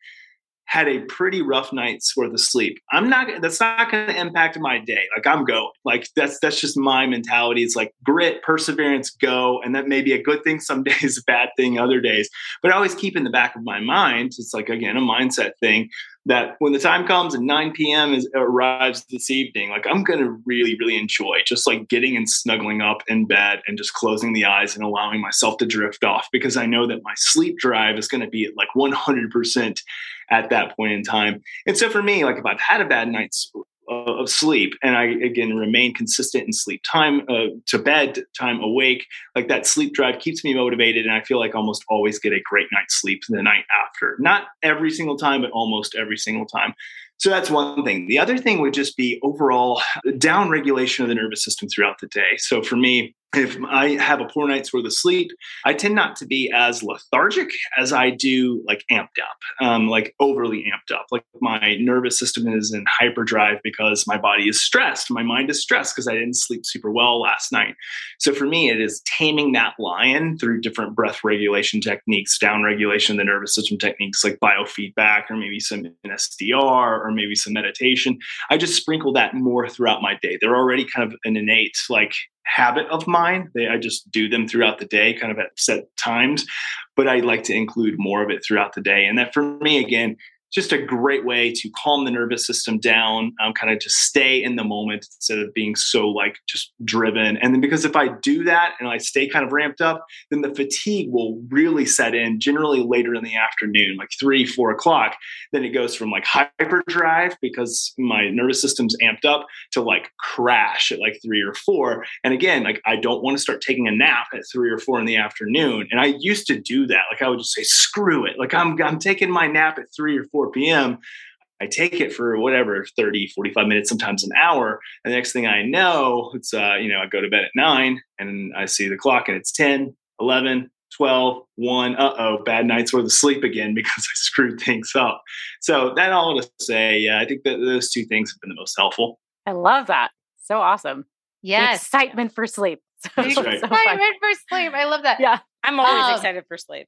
S3: had a pretty rough night's worth of sleep. I'm not that's not going to impact my day. Like I'm going. Like that's that's just my mentality. It's like grit, perseverance, go. And that may be a good thing some (laughs) days, a bad thing other days. But I always keep in the back of my mind, it's like again a mindset thing that when the time comes and 9 p.m. Is, arrives this evening, like I'm going to really, really enjoy just like getting and snuggling up in bed and just closing the eyes and allowing myself to drift off because I know that my sleep drive is going to be at like 100% at that point in time. And so for me, like if I've had a bad night's of sleep and i again remain consistent in sleep time uh, to bed time awake like that sleep drive keeps me motivated and i feel like almost always get a great night's sleep the night after not every single time but almost every single time so that's one thing. The other thing would just be overall down regulation of the nervous system throughout the day. So for me, if I have a poor night's worth of sleep, I tend not to be as lethargic as I do like amped up, um, like overly amped up. Like my nervous system is in hyperdrive because my body is stressed. My mind is stressed because I didn't sleep super well last night. So for me, it is taming that lion through different breath regulation techniques, down regulation of the nervous system techniques like biofeedback or maybe some SDR or maybe some meditation. I just sprinkle that more throughout my day. They're already kind of an innate like habit of mine. They, I just do them throughout the day, kind of at set times, but I like to include more of it throughout the day. And that for me, again, just a great way to calm the nervous system down, um, kind of just stay in the moment instead of being so like just driven. And then because if I do that and I stay kind of ramped up, then the fatigue will really set in generally later in the afternoon, like three, four o'clock. Then it goes from like hyperdrive because my nervous system's amped up to like crash at like three or four. And again, like I don't want to start taking a nap at three or four in the afternoon. And I used to do that. Like I would just say, screw it. Like I'm, I'm taking my nap at three or four 4 p.m. I take it for whatever 30, 45 minutes, sometimes an hour. And the next thing I know, it's, uh, you know, I go to bed at nine and I see the clock and it's 10, 11, 12, 1. Uh oh, bad night's worth of sleep again (laughs) because I screwed things up. So, that all to say, yeah, I think that those two things have been the most helpful.
S2: I love that. So awesome.
S4: Yes.
S2: excitement for sleep. (laughs)
S3: That's right.
S4: excitement for sleep. I love that.
S2: Yeah.
S5: I'm always um, excited for sleep.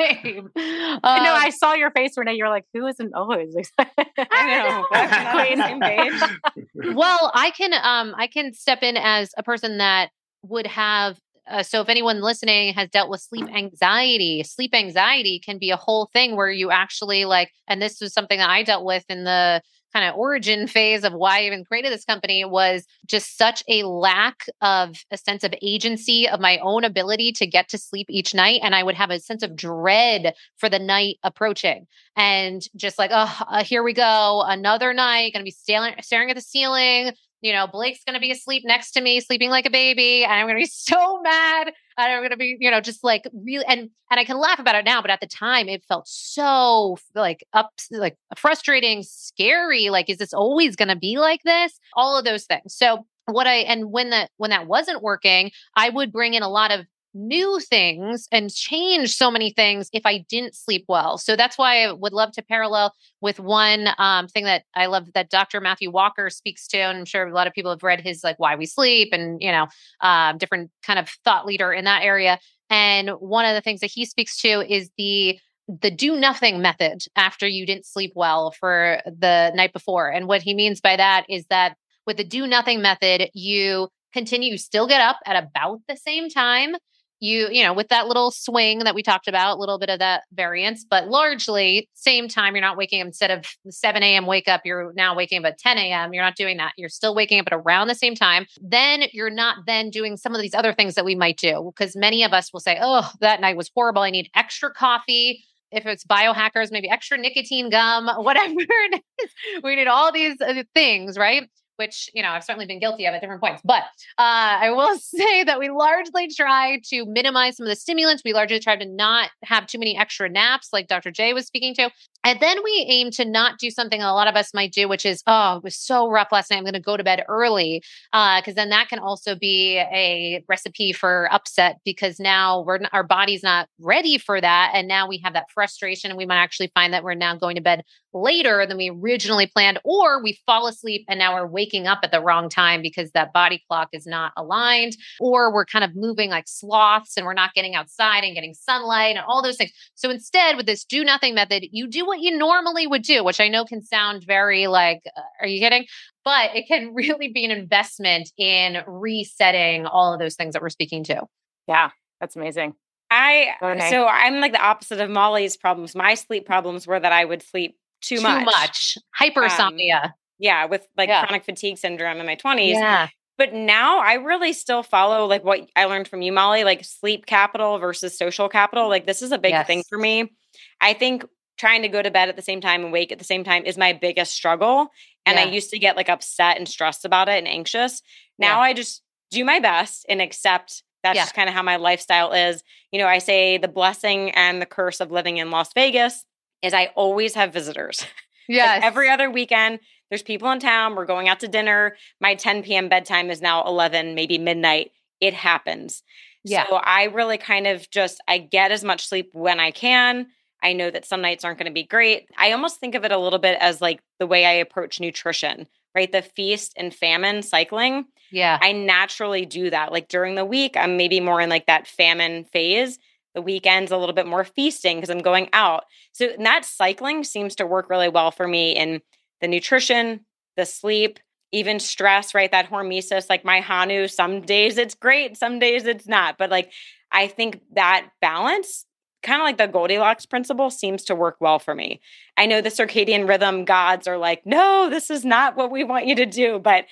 S2: Same. (laughs) Um, no, I saw your face, Renee. You're like, who isn't always excited? (laughs) (laughs)
S4: I know. well, I can um I can step in as a person that would have uh, so if anyone listening has dealt with sleep anxiety sleep anxiety can be a whole thing where you actually like and this was something that i dealt with in the kind of origin phase of why I even created this company was just such a lack of a sense of agency of my own ability to get to sleep each night. And I would have a sense of dread for the night approaching and just like, oh, uh, here we go. Another night, going to be staring, staring at the ceiling, you know, Blake's going to be asleep next to me, sleeping like a baby, and I'm going to be (laughs) so mad. And I'm going to be, you know, just like really, and and I can laugh about it now, but at the time, it felt so like up, like frustrating, scary. Like, is this always going to be like this? All of those things. So what I and when that when that wasn't working, I would bring in a lot of new things and change so many things if I didn't sleep well. So that's why I would love to parallel with one um, thing that I love that Dr. Matthew Walker speaks to. And I'm sure a lot of people have read his like Why We Sleep and, you know, uh, different kind of thought leader in that area. And one of the things that he speaks to is the the do nothing method after you didn't sleep well for the night before. And what he means by that is that with the do nothing method, you continue, you still get up at about the same time you you know with that little swing that we talked about a little bit of that variance but largely same time you're not waking up instead of 7 a.m wake up you're now waking up at 10 a.m you're not doing that you're still waking up at around the same time then you're not then doing some of these other things that we might do because many of us will say oh that night was horrible i need extra coffee. If it's biohackers maybe extra nicotine gum (laughs) whatever it is we need all these uh, things right which you know I've certainly been guilty of at different points. But uh, I will (laughs) say that we largely try to minimize some of the stimulants. We largely try to not have too many extra naps, like Dr. J was speaking to. And then we aim to not do something a lot of us might do, which is, oh, it was so rough last night. I'm going to go to bed early. Because uh, then that can also be a recipe for upset because now we're our body's not ready for that. And now we have that frustration. And we might actually find that we're now going to bed later than we originally planned, or we fall asleep and now we're waking up at the wrong time because that body clock is not aligned, or we're kind of moving like sloths and we're not getting outside and getting sunlight and all those things. So instead, with this do nothing method, you do what what you normally would do, which I know can sound very like, uh, are you kidding? But it can (laughs) really be an investment in resetting all of those things that we're speaking to.
S2: Yeah, that's amazing.
S5: I so I'm like the opposite of Molly's problems. My sleep problems were that I would sleep too,
S4: too
S5: much.
S4: much. Hypersomnia. Um,
S5: yeah, with like yeah. chronic fatigue syndrome in my 20s. Yeah. But now I really still follow like what I learned from you, Molly, like sleep capital versus social capital. Like this is a big yes. thing for me. I think trying to go to bed at the same time and wake at the same time is my biggest struggle. And yeah. I used to get like upset and stressed about it and anxious. Now yeah. I just do my best and accept that's yeah. just kind of how my lifestyle is. You know, I say the blessing and the curse of living in Las Vegas is I always have visitors.
S4: Yeah. (laughs)
S5: like every other weekend, there's people in town. We're going out to dinner. My 10 p.m. bedtime is now 11, maybe midnight. It happens. Yeah. So I really kind of just I get as much sleep when I can. I know that some nights aren't going to be great. I almost think of it a little bit as like the way I approach nutrition, right? The feast and famine cycling.
S4: Yeah.
S5: I naturally do that. Like during the week, I'm maybe more in like that famine phase. The weekends a little bit more feasting because I'm going out. So that cycling seems to work really well for me in the nutrition, the sleep, even stress, right? That hormesis, like my Hanu, some days it's great, some days it's not. But like I think that balance kind of like the Goldilocks principle seems to work well for me. I know the circadian rhythm gods are like, no, this is not what we want you to do. But,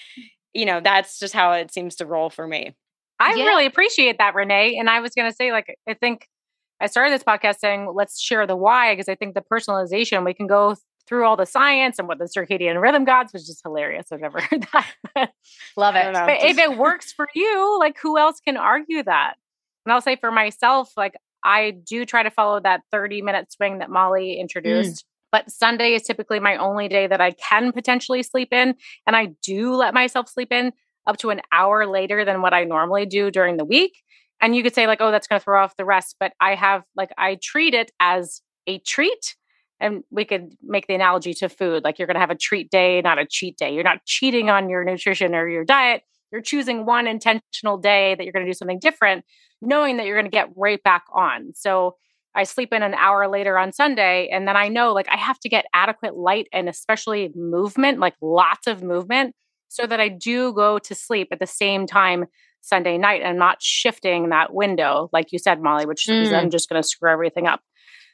S5: you know, that's just how it seems to roll for me.
S2: I yeah. really appreciate that, Renee. And I was going to say, like, I think I started this podcast saying, let's share the why, because I think the personalization, we can go through all the science and what the circadian rhythm gods which is hilarious. I've never (laughs) heard that.
S4: Love it.
S2: Know, but just... if it works for you, like, who else can argue that? And I'll say for myself, like, I do try to follow that 30 minute swing that Molly mm. introduced. Mm. But Sunday is typically my only day that I can potentially sleep in. And I do let myself sleep in up to an hour later than what I normally do during the week. And you could say, like, oh, that's going to throw off the rest. But I have, like, I treat it as a treat. And we could make the analogy to food. Like, you're going to have a treat day, not a cheat day. You're not cheating on your nutrition or your diet. You're choosing one intentional day that you're going to do something different knowing that you're going to get right back on. So I sleep in an hour later on Sunday, and then I know like I have to get adequate light and especially movement, like lots of movement, so that I do go to sleep at the same time Sunday night and I'm not shifting that window, like you said, Molly, which mm. is then just going to screw everything up.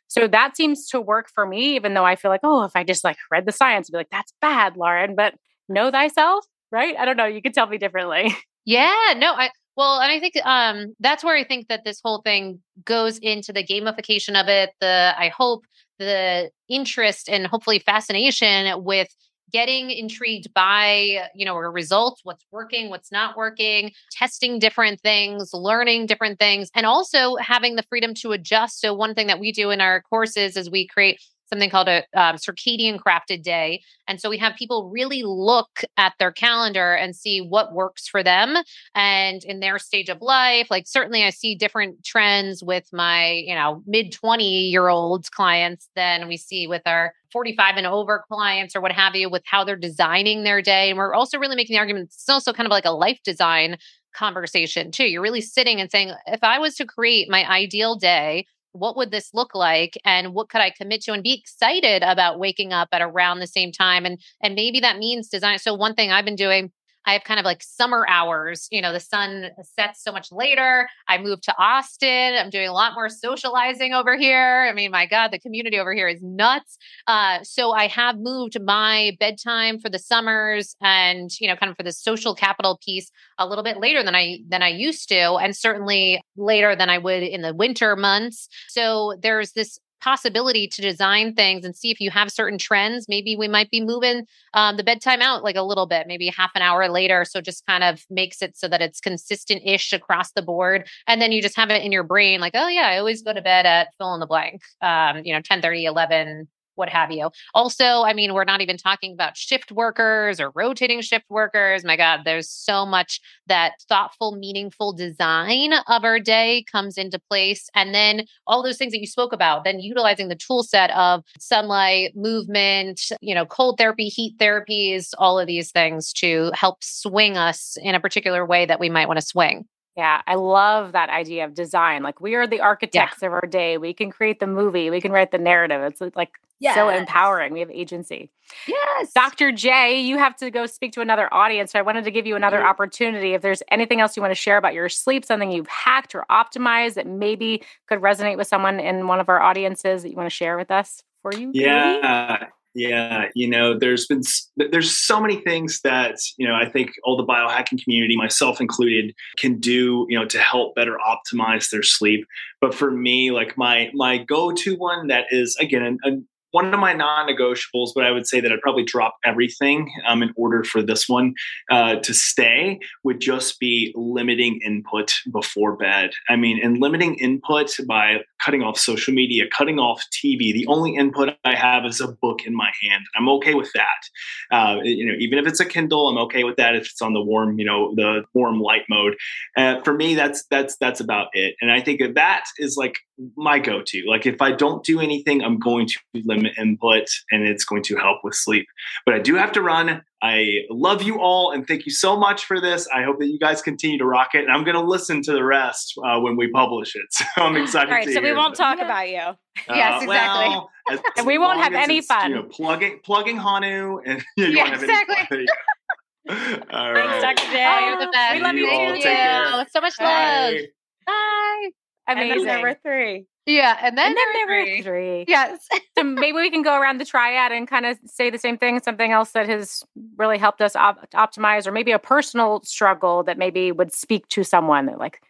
S2: So that seems to work for me, even though I feel like, oh, if I just like read the science, I'd be like, that's bad, Lauren. But know thyself, right? I don't know. You could tell me differently.
S4: Yeah, no, I well, and I think um, that's where I think that this whole thing goes into the gamification of it. The I hope the interest and hopefully fascination with getting intrigued by you know results what's working what's not working testing different things learning different things and also having the freedom to adjust so one thing that we do in our courses is we create something called a um, circadian crafted day. And so we have people really look at their calendar and see what works for them and in their stage of life. Like, certainly, I see different trends with my, you know, mid 20 year olds clients than we see with our 45 and over clients or what have you with how they're designing their day. And we're also really making the argument it's also kind of like a life design conversation too. You're really sitting and saying, if I was to create my ideal day, what would this look like and what could i commit to and be excited about waking up at around the same time and and maybe that means design so one thing i've been doing I have kind of like summer hours. You know, the sun sets so much later. I moved to Austin. I'm doing a lot more socializing over here. I mean, my God, the community over here is nuts. Uh, so I have moved my bedtime for the summers and, you know, kind of for the social capital piece a little bit later than I than I used to, and certainly later than I would in the winter months. So there's this possibility to design things and see if you have certain trends. Maybe we might be moving um, the bedtime out like a little bit, maybe half an hour later. So just kind of makes it so that it's consistent ish across the board. And then you just have it in your brain like, oh, yeah, I always go to bed at fill in the blank, um, you know, 10 30, 11, what have you. Also, I mean, we're not even talking about shift workers or rotating shift workers. My God, there's so much that thoughtful, meaningful design of our day comes into place. And then all those things that you spoke about, then utilizing the tool set of sunlight, movement, you know, cold therapy, heat therapies, all of these things to help swing us in a particular way that we might want to swing.
S2: Yeah, I love that idea of design. Like we are the architects yeah. of our day. We can create the movie, we can write the narrative. It's like yes. so empowering. We have agency.
S4: Yes.
S2: Dr. J, you have to go speak to another audience. So I wanted to give you another mm-hmm. opportunity. If there's anything else you want to share about your sleep, something you've hacked or optimized that maybe could resonate with someone in one of our audiences that you want to share with us for you?
S3: Yeah. Yeah, you know, there's been there's so many things that you know I think all the biohacking community, myself included, can do you know to help better optimize their sleep. But for me, like my my go to one that is again a, one of my non-negotiables, but I would say that I'd probably drop everything um, in order for this one uh, to stay. Would just be limiting input before bed. I mean, and limiting input by cutting off social media, cutting off TV. The only input I have is a book in my hand. I'm okay with that. Uh, you know, even if it's a Kindle, I'm okay with that. If it's on the warm, you know, the warm light mode. Uh, for me, that's that's that's about it. And I think that that is like my go-to. Like if I don't do anything, I'm going to limit input, and it's going to help with sleep. But I do have to run. I love you all and thank you so much for this. I hope that you guys continue to rock it. And I'm going to listen to the rest uh, when we publish it. (laughs) So I'm (laughs) excited.
S5: all right, so we won't talk about you. Uh,
S4: yes, exactly. Well, (laughs)
S2: as, and we won't have any fun.
S3: You know, plugging plugging Hanu and you
S4: yeah, won't have exactly.
S3: any fun. all right.
S5: Thanks, Dr. J. Oh,
S4: you're the best.
S5: We love you,
S4: you too. So much love. Bye. Bye.
S5: Amazing. And number three.
S4: Yeah, and then,
S2: and then number three. three.
S4: Yes. (laughs)
S2: so maybe we can go around the triad and kind of say the same thing. Something else that has really helped us op- optimize, or maybe a personal struggle that maybe would speak to someone that, like,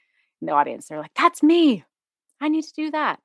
S2: in the audience, they're like, "That's me. I need to do that."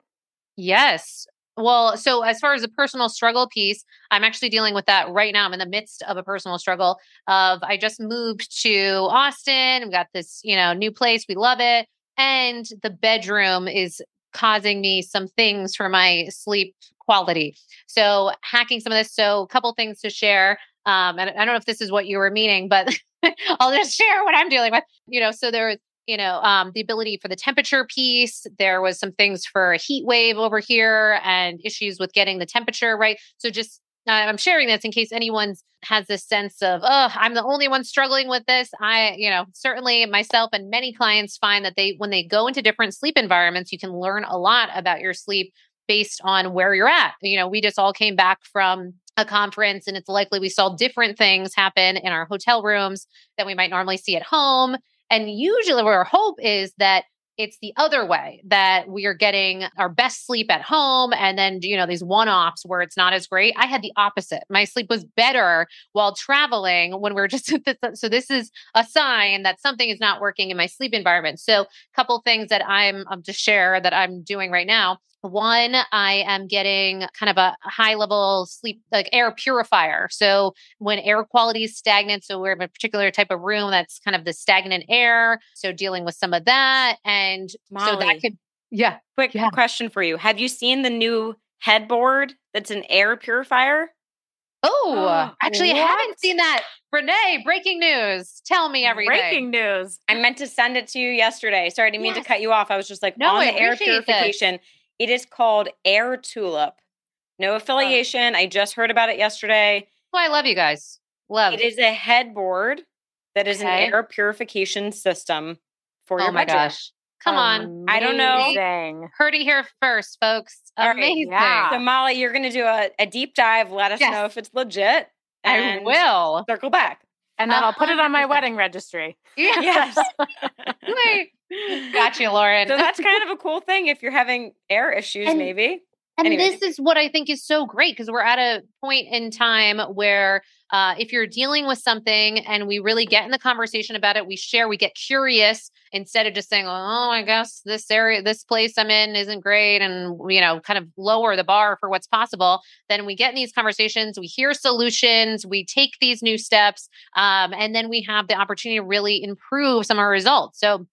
S4: Yes. Well, so as far as the personal struggle piece, I'm actually dealing with that right now. I'm in the midst of a personal struggle of I just moved to Austin. We got this, you know, new place. We love it and the bedroom is causing me some things for my sleep quality. So hacking some of this. So a couple things to share. Um, and I don't know if this is what you were meaning, but (laughs) I'll just share what I'm dealing with. You know, so there was, you know, um, the ability for the temperature piece. There was some things for a heat wave over here and issues with getting the temperature right. So just I'm sharing this in case anyone's has this sense of, oh, I'm the only one struggling with this. I, you know, certainly myself and many clients find that they, when they go into different sleep environments, you can learn a lot about your sleep based on where you're at. You know, we just all came back from a conference and it's likely we saw different things happen in our hotel rooms that we might normally see at home. And usually, our hope is that it's the other way that we are getting our best sleep at home and then you know these one-offs where it's not as great. I had the opposite. My sleep was better while traveling when we are (laughs) just so this is a sign that something is not working in my sleep environment. So a couple things that i'm um, to share that i'm doing right now one, I am getting kind of a high level sleep, like air purifier. So when air quality is stagnant, so we're in a particular type of room that's kind of the stagnant air. So dealing with some of that. And Molly, so that could, yeah.
S5: Quick
S4: yeah.
S5: question for you Have you seen the new headboard that's an air purifier?
S4: Oh, oh actually, what? I haven't seen that. Renee, breaking news. Tell me everything.
S2: Breaking news.
S5: I meant to send it to you yesterday. Sorry, I didn't mean yes. to cut you off. I was just like,
S4: no,
S5: on
S4: I
S5: the air purification. This. It is called Air Tulip. No affiliation. Oh. I just heard about it yesterday.
S4: Oh, I love you guys. Love.
S5: It is a headboard that is okay. an air purification system for
S4: oh
S5: your
S4: my
S5: bedroom.
S4: gosh. Come on.
S5: I don't know.
S4: Heard it here first, folks. Amazing.
S5: Right, yeah. So, Molly, you're going to do a, a, deep dive. Let us yes. know if it's legit.
S4: I will.
S5: Circle back.
S2: And then i will put it on my uh-huh. wedding registry. (laughs)
S5: Yes.
S4: Wait. Got you, Lauren.
S5: So that's kind (laughs) of a cool thing if you're having air issues,
S4: and,
S5: maybe.
S4: And anyway. this is what I think is so great because we're at a point in time where uh, if you're dealing with something and we really get in the conversation about it, we share, we get curious instead of just saying, oh, I guess this area, this place I'm in isn't great, and, you know, kind of lower the bar for what's possible. Then we get in these conversations, we hear solutions, we take these new steps, um, and then we have the opportunity to really improve some of our results. So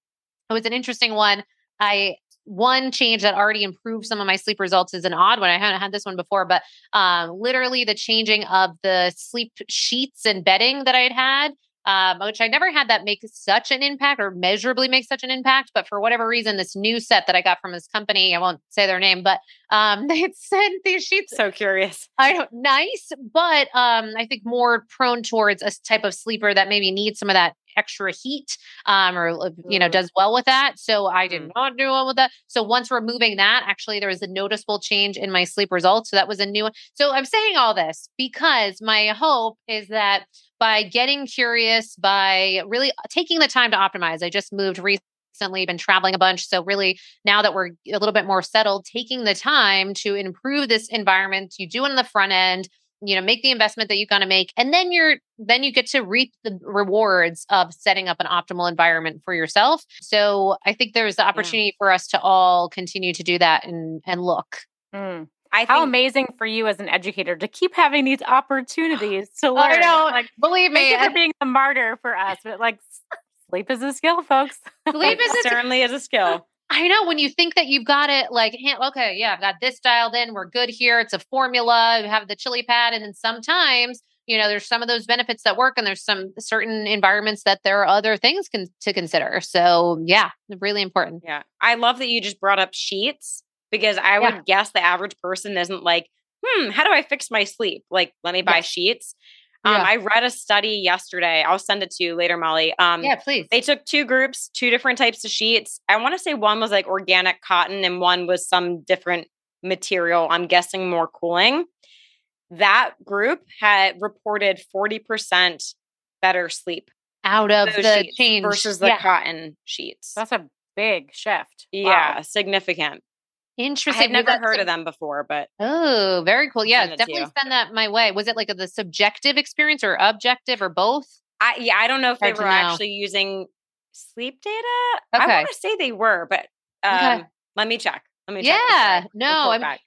S4: it was an interesting one. I one change that already improved some of my sleep results is an odd one. I haven't had this one before, but um, literally the changing of the sleep sheets and bedding that I had had um, which I never had that make such an impact or measurably make such an impact. But for whatever reason, this new set that I got from this company, I won't say their name, but um, (laughs) they had sent these sheets.
S5: So curious.
S4: I don't nice, but um, I think more prone towards a type of sleeper that maybe needs some of that extra heat um, or uh, you know mm. does well with that so i did mm. not do well with that so once removing that actually there was a noticeable change in my sleep results so that was a new one so i'm saying all this because my hope is that by getting curious, by really uh, taking the time to optimize. I just moved recently, been traveling a bunch. So, really, now that we're a little bit more settled, taking the time to improve this environment, you do it on the front end you know make the investment that you're going to make and then you're then you get to reap the rewards of setting up an optimal environment for yourself so i think there's the opportunity yeah. for us to all continue to do that and and look
S2: mm. I How amazing for you as an educator to keep having these opportunities to oh, learn. I
S4: know. Like, believe me,
S2: for being a martyr for us, but like sleep is a skill, folks.
S5: Sleep (laughs) is certainly is a skill.
S4: I know when you think that you've got it like, okay, yeah, I've got this dialed in. We're good here. It's a formula. You have the chili pad. And then sometimes, you know, there's some of those benefits that work and there's some certain environments that there are other things con- to consider. So yeah, really important.
S5: Yeah. I love that you just brought up sheets because I yeah. would guess the average person isn't like, hmm, how do I fix my sleep? Like, let me buy yeah. sheets. Um, yeah. I read a study yesterday. I'll send it to you later, Molly.
S4: Um, yeah, please.
S5: They took two groups, two different types of sheets. I want to say one was like organic cotton and one was some different material. I'm guessing more cooling. That group had reported 40% better sleep
S4: out of the change
S5: versus the yeah. cotton sheets.
S2: That's a big shift.
S5: Yeah, wow. significant.
S4: Interesting.
S5: I've never heard of them before, but
S4: oh, very cool. Yeah, definitely send that my way. Was it like a, the subjective experience or objective or both?
S5: I yeah, I don't know if Hard they were actually using sleep data. Okay. I want to say they were, but um, okay. let me check. Let me
S4: check. Yeah, no, I'm,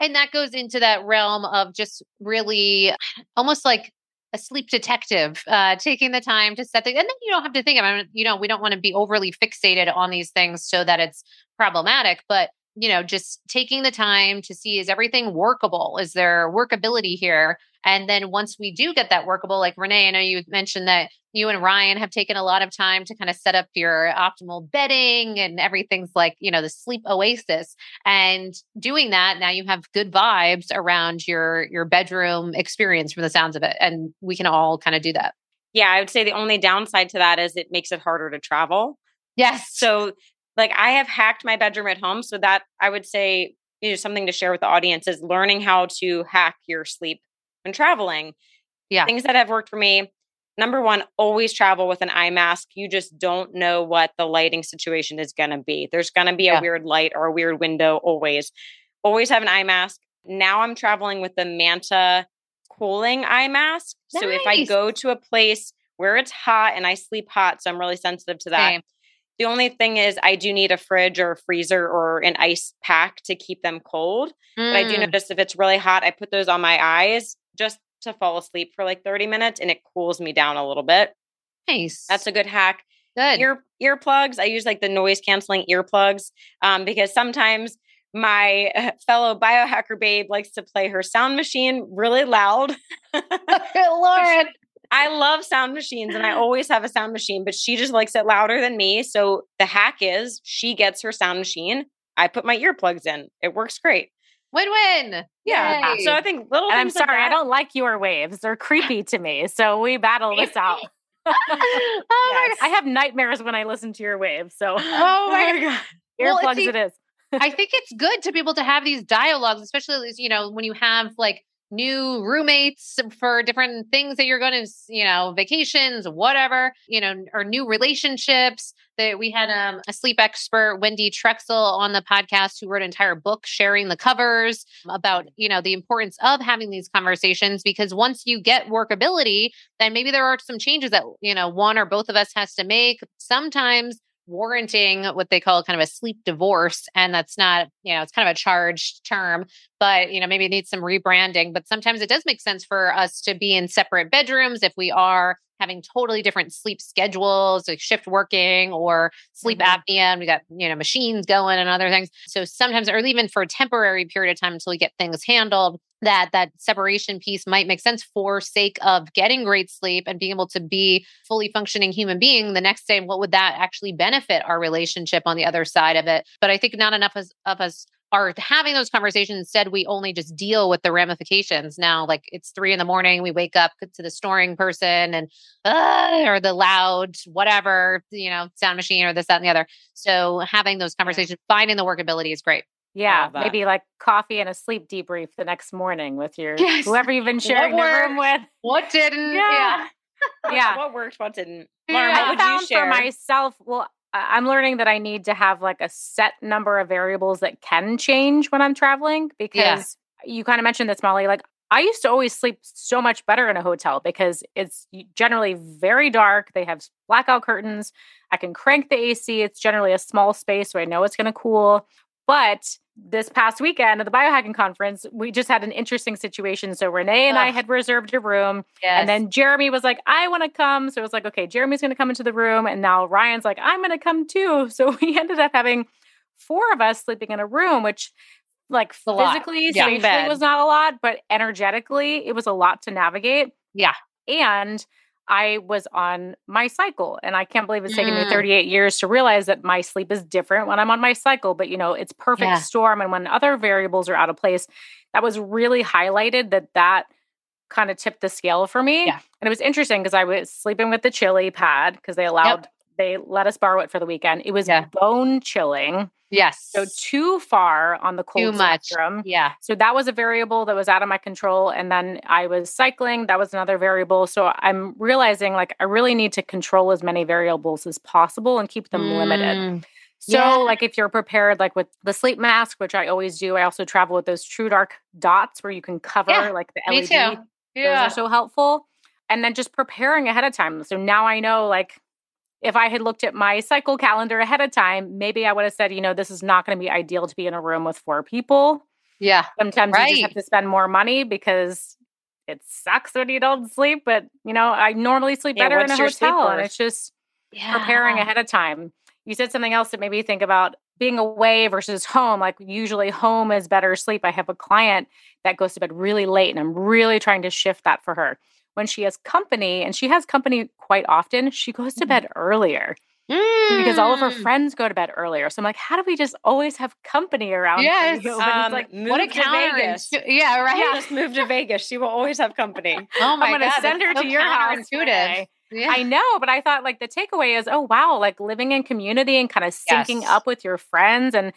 S4: and that goes into that realm of just really almost like a sleep detective, uh, taking the time to set the, and then you don't have to think about it. You know, we don't want to be overly fixated on these things so that it's problematic, but you know, just taking the time to see is everything workable? Is there workability here? And then once we do get that workable, like Renee, I know you mentioned that you and Ryan have taken a lot of time to kind of set up your optimal bedding and everything's like, you know, the sleep oasis. And doing that, now you have good vibes around your your bedroom experience from the sounds of it. And we can all kind of do that.
S5: Yeah, I would say the only downside to that is it makes it harder to travel.
S4: Yes.
S5: So like I have hacked my bedroom at home. So that I would say you know something to share with the audience is learning how to hack your sleep when traveling.
S4: Yeah.
S5: Things that have worked for me. Number one, always travel with an eye mask. You just don't know what the lighting situation is going to be. There's going to be a weird light or a weird window always. Always have an eye mask. Now I'm traveling with the Manta cooling eye mask. Nice. So if I go to a place where it's hot and I sleep hot, so I'm really sensitive to that. Same. The only thing is, I do need a fridge or a freezer or an ice pack to keep them cold. Mm. But I do mm. notice if it's really hot, I put those on my eyes just to fall asleep for like 30 minutes and it cools me down a little bit.
S4: Nice.
S5: That's a good hack.
S4: Good.
S5: Ear earplugs. I use like the noise canceling earplugs um, because sometimes my (laughs) fellow biohacker babe likes to play her sound machine really loud. (laughs) (laughs)
S4: Lauren.
S5: I love sound machines and I (laughs) always have a sound machine, but she just likes it louder than me. So the hack is she gets her sound machine. I put my earplugs in. It works great.
S4: Win win.
S5: Yeah. Yay. So I think little.
S2: I'm sorry, like I don't like your waves. They're creepy to me. So we battle this (laughs) out. oh (laughs) yes. I have nightmares when I listen to your waves. So (gasps)
S4: oh my god,
S2: earplugs well, it is.
S4: I think it's good to be able to have these dialogues, especially you know when you have like new roommates for different things that you're going to, you know, vacations, whatever, you know, or new relationships. That we had um, a sleep expert, Wendy Troxel, on the podcast who wrote an entire book sharing the covers about, you know, the importance of having these conversations because once you get workability, then maybe there are some changes that, you know, one or both of us has to make. Sometimes warranting what they call kind of a sleep divorce. And that's not, you know, it's kind of a charged term, but, you know, maybe it needs some rebranding. But sometimes it does make sense for us to be in separate bedrooms if we are having totally different sleep schedules, like shift working or sleep mm-hmm. apnea. And we got, you know, machines going and other things. So sometimes, or even for a temporary period of time until we get things handled, that that separation piece might make sense for sake of getting great sleep and being able to be fully functioning human being the next day what would that actually benefit our relationship on the other side of it but i think not enough of us are having those conversations. Instead, we only just deal with the ramifications. Now, like it's three in the morning, we wake up to the snoring person and uh, or the loud whatever, you know, sound machine or this, that, and the other. So having those conversations, finding the workability is great.
S2: Yeah, maybe like coffee and a sleep debrief the next morning with your (laughs) yes. whoever you've been sharing the room with.
S4: What didn't? Yeah.
S5: Yeah. yeah. (laughs) what worked, what didn't. Lauren, what would you share?
S2: For myself, well, I'm learning that I need to have like a set number of variables that can change when I'm traveling because yeah. you kind of mentioned this, Molly. Like I used to always sleep so much better in a hotel because it's generally very dark. They have blackout curtains. I can crank the AC. It's generally a small space, so I know it's going to cool. But this past weekend at the biohacking conference, we just had an interesting situation. So Renee and Ugh. I had reserved a room. Yes. And then Jeremy was like, I want to come. So it was like, okay, Jeremy's going to come into the room. And now Ryan's like, I'm going to come too. (laughs) So we ended up having four of us sleeping in a room, which like physically, yeah. spatially was not a lot, but energetically, it was a lot to navigate.
S4: Yeah.
S2: And I was on my cycle. And I can't believe it's taken mm. me 38 years to realize that my sleep is different when I'm on my cycle. But, you know, it's perfect yeah. storm. And when other variables are out of place, that was really highlighted that that kind of tipped the scale for me.
S4: Yeah.
S2: And it was interesting because I was sleeping with the chili pad because they allowed, yep. They let us borrow it for the weekend. It was yeah. bone chilling.
S4: Yes.
S2: So too far on the cold too much. spectrum.
S4: Yeah.
S2: So that was a variable that was out of my control. And then I was cycling. That was another variable. So I'm realizing like I really need to control as many variables as possible and keep them mm. limited. So, yeah. like, if you're prepared, like with the sleep mask, which I always do, I also travel with those true dark dots where you can cover yeah, like the LED. Me too. Yeah. Those are so helpful. And then just preparing ahead of time. So now I know, like, if I had looked at my cycle calendar ahead of time, maybe I would have said, you know, this is not going to be ideal to be in a room with four people.
S4: Yeah.
S2: Sometimes right. you just have to spend more money because it sucks when you don't sleep. But, you know, I normally sleep yeah, better in a hotel. And it's just yeah. preparing ahead of time. You said something else that made me think about being away versus home. Like, usually home is better sleep. I have a client that goes to bed really late, and I'm really trying to shift that for her when she has company, and she has company quite often, she goes to mm-hmm. bed earlier. Mm. Because all of her mm. friends go to bed earlier. So I'm like, how do we just always have company around?
S5: Yes. (laughs) Um, like, what a Vegas.
S4: Yeah, right.
S5: Yeah. Just move to Vegas. She will always have company. (laughs)
S2: Oh my god. I'm gonna God, send her so to your house. Yeah. I know, but I thought like the takeaway is, oh wow, like living in community and kind of syncing yes. up with your friends and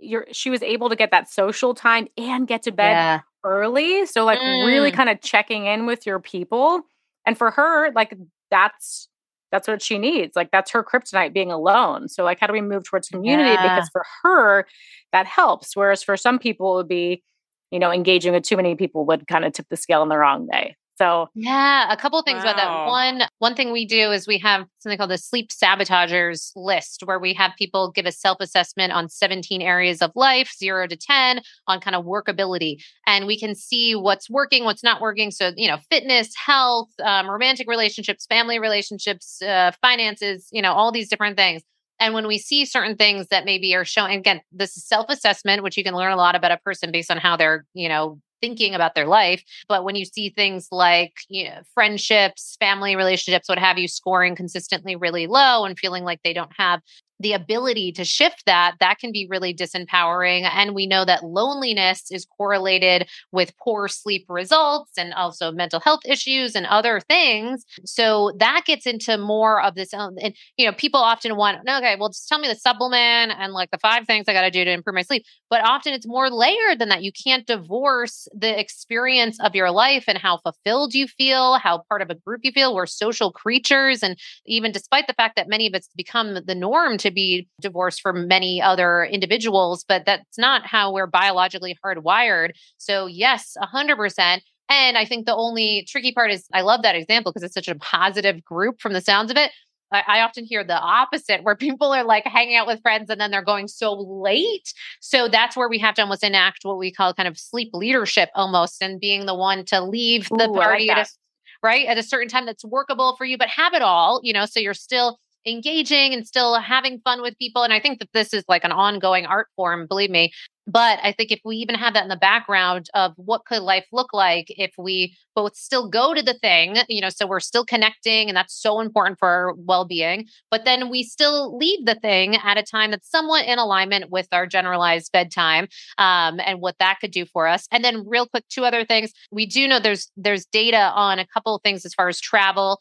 S2: you're she was able to get that social time and get to bed yeah early. So like mm. really kind of checking in with your people. And for her, like that's that's what she needs. Like that's her kryptonite being alone. So like how do we move towards community? Yeah. Because for her, that helps. Whereas for some people it would be, you know, engaging with too many people would kind of tip the scale in the wrong way. So
S4: yeah, a couple of things wow. about that. One, one thing we do is we have something called the sleep sabotagers list, where we have people give a self assessment on 17 areas of life, zero to 10, on kind of workability, and we can see what's working, what's not working. So you know, fitness, health, um, romantic relationships, family relationships, uh, finances, you know, all these different things. And when we see certain things that maybe are showing, again, this is self assessment, which you can learn a lot about a person based on how they're, you know, thinking about their life. But when you see things like you know, friendships, family relationships, what have you, scoring consistently really low and feeling like they don't have the ability to shift that, that can be really disempowering. And we know that loneliness is correlated with poor sleep results and also mental health issues and other things. So that gets into more of this. And, you know, people often want, okay, well, just tell me the supplement and like the five things I got to do to improve my sleep. But often it's more layered than that. You can't divorce the experience of your life and how fulfilled you feel, how part of a group you feel. We're social creatures. And even despite the fact that many of it's become the norm to be divorced for many other individuals, but that's not how we're biologically hardwired. So, yes, 100%. And I think the only tricky part is I love that example because it's such a positive group from the sounds of it. I, I, often hear the opposite where (laughs) people are like hanging out with friends and then they're going so late. So that's where we have to almost enact what we call kind of sleep leadership almost and being the one to leave the
S2: Ooh,
S4: party
S2: like
S4: at a, right at a certain time that's workable for you, but have it all, you know, so you're still engaging and still having fun with people. And I think that this is like an ongoing art form, believe me. But I think if we even have that in the background of what could life look like if we both still go to the thing, you know, so we're still connecting and that's so important for our well-being, but then we still leave the thing at a time that's somewhat in alignment with our generalized bedtime um, and what that could do for us. And then real quick, two other things. We do know there's there's data on a couple of things as far as travel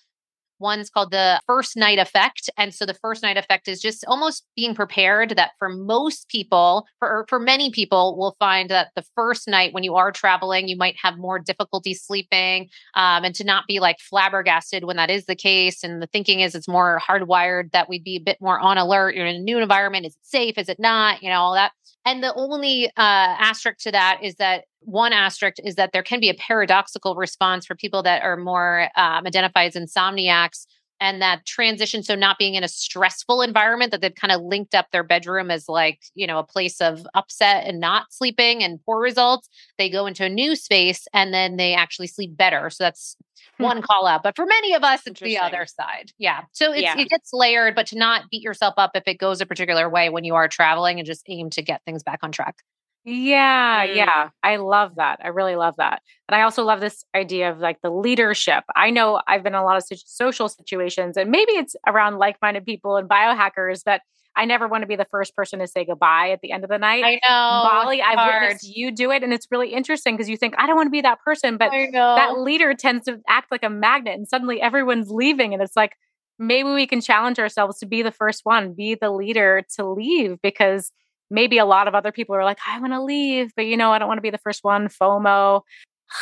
S4: One's called the first night effect. And so the first night effect is just almost being prepared that for most people, for, for many people, will find that the first night when you are traveling, you might have more difficulty sleeping um, and to not be like flabbergasted when that is the case. And the thinking is it's more hardwired that we'd be a bit more on alert. You're in a new environment. Is it safe? Is it not? You know, all that. And the only uh, asterisk to that is that one asterisk is that there can be a paradoxical response for people that are more um, identified as insomniacs and that transition so not being in a stressful environment that they've kind of linked up their bedroom as like you know a place of upset and not sleeping and poor results they go into a new space and then they actually sleep better so that's hmm. one call out but for many of us it's the other side yeah so yeah. it gets layered but to not beat yourself up if it goes a particular way when you are traveling and just aim to get things back on track
S2: yeah, mm. yeah. I love that. I really love that. And I also love this idea of like the leadership. I know I've been in a lot of social situations and maybe it's around like-minded people and biohackers, but I never want to be the first person to say goodbye at the end of the night.
S4: I know.
S2: Molly, I've hard. witnessed you do it and it's really interesting because you think I don't want to be that person, but that leader tends to act like a magnet and suddenly everyone's leaving and it's like maybe we can challenge ourselves to be the first one, be the leader to leave because maybe a lot of other people are like, I want to leave, but you know, I don't want to be the first one. FOMO.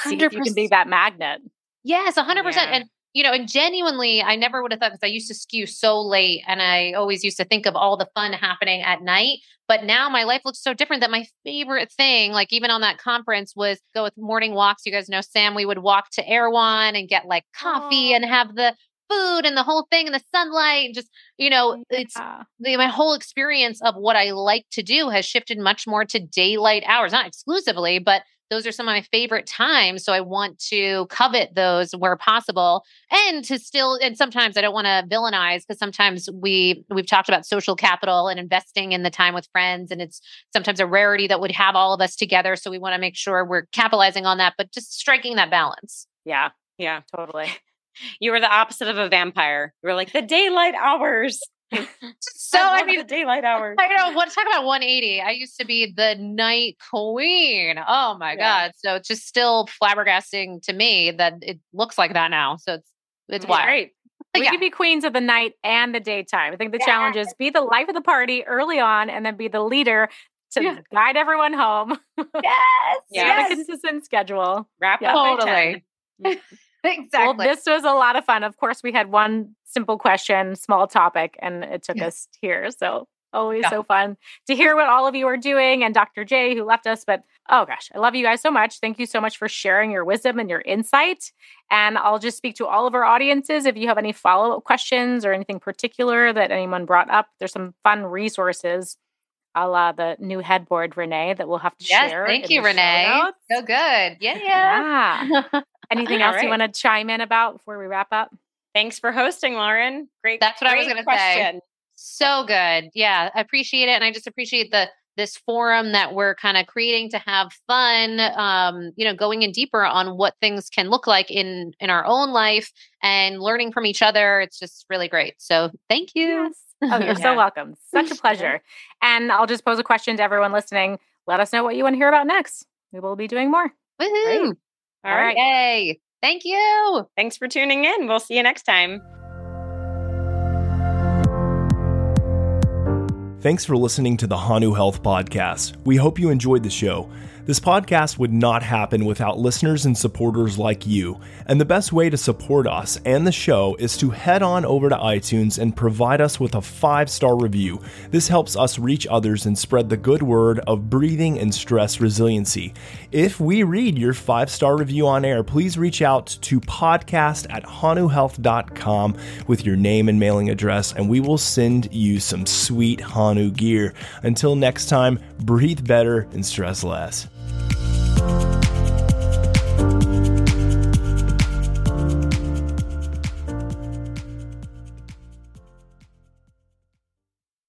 S2: 100%. See if you can be that magnet.
S4: Yes, 100%. Yeah. And, you know, and genuinely, I never would have thought because I used to skew so late and I always used to think of all the fun happening at night. But now my life looks so different that my favorite thing, like even on that conference, was go with morning walks. You guys know Sam, we would walk to Erewhon and get like coffee and have the food and the whole thing and the sunlight and just you know mm, yeah. it's the, my whole experience of what i like to do has shifted much more to daylight hours not exclusively but those are some of my favorite times so i want to covet those where possible and to still and sometimes i don't want to villainize because sometimes we we've talked about social capital and investing in the time with friends and it's sometimes a rarity that would have all of us together so we want to make sure we're capitalizing on that but just striking that balance
S2: yeah yeah totally
S5: you were the opposite of a vampire. You were like the daylight hours. (laughs)
S4: so I, I mean,
S5: the daylight hours.
S4: I know. Let's talk about 180. I used to be the night queen. Oh my yeah. god! So it's just still flabbergasting to me that it looks like that now. So it's it's wild.
S2: Great. We yeah. can be queens of the night and the daytime. I think the yeah. challenge is be the life of the party early on, and then be the leader to yeah. guide everyone home.
S4: Yes, (laughs)
S2: yes. a consistent schedule.
S5: Wrap up
S4: totally. (laughs) exactly.
S2: Well, this was a lot of fun. Of course, we had one simple question, small topic, and it took us here. So always yeah. so fun to hear what all of you are doing and Dr. J who left us. But oh gosh, I love you guys so much. Thank you so much for sharing your wisdom and your insight. And I'll just speak to all of our audiences. If you have any follow up questions or anything particular that anyone brought up, there's some fun resources a la the new headboard, Renee, that we'll have to
S4: yes,
S2: share.
S4: Thank you, Renee. So good. Yeah, yeah.
S2: yeah. (laughs) Anything else right. you want to chime in about before we wrap up?
S5: Thanks for hosting, Lauren. Great.
S4: That's what
S5: great
S4: I was going to say. So good. Yeah, I appreciate it, and I just appreciate the this forum that we're kind of creating to have fun um, you know going in deeper on what things can look like in in our own life and learning from each other it's just really great so thank you
S2: yes. Oh, you're (laughs) yeah. so welcome. Such a pleasure. and I'll just pose a question to everyone listening. Let us know what you want to hear about next. We will be doing more.
S4: Woohoo! All, All right. right. Yay. Thank you.
S5: Thanks for tuning in. We'll see you next time.
S3: Thanks for listening to the Hanu Health Podcast. We hope you enjoyed the show. This podcast would not happen without listeners and supporters like you. And the best way to support us and the show is to head on over to iTunes and provide us with a five star review. This helps us reach others and spread the good word of breathing and stress resiliency. If we read your five star review on air, please reach out to podcast at hanuhealth.com with your name and mailing address, and we will send you some sweet Hanu gear. Until next time, breathe better and stress less you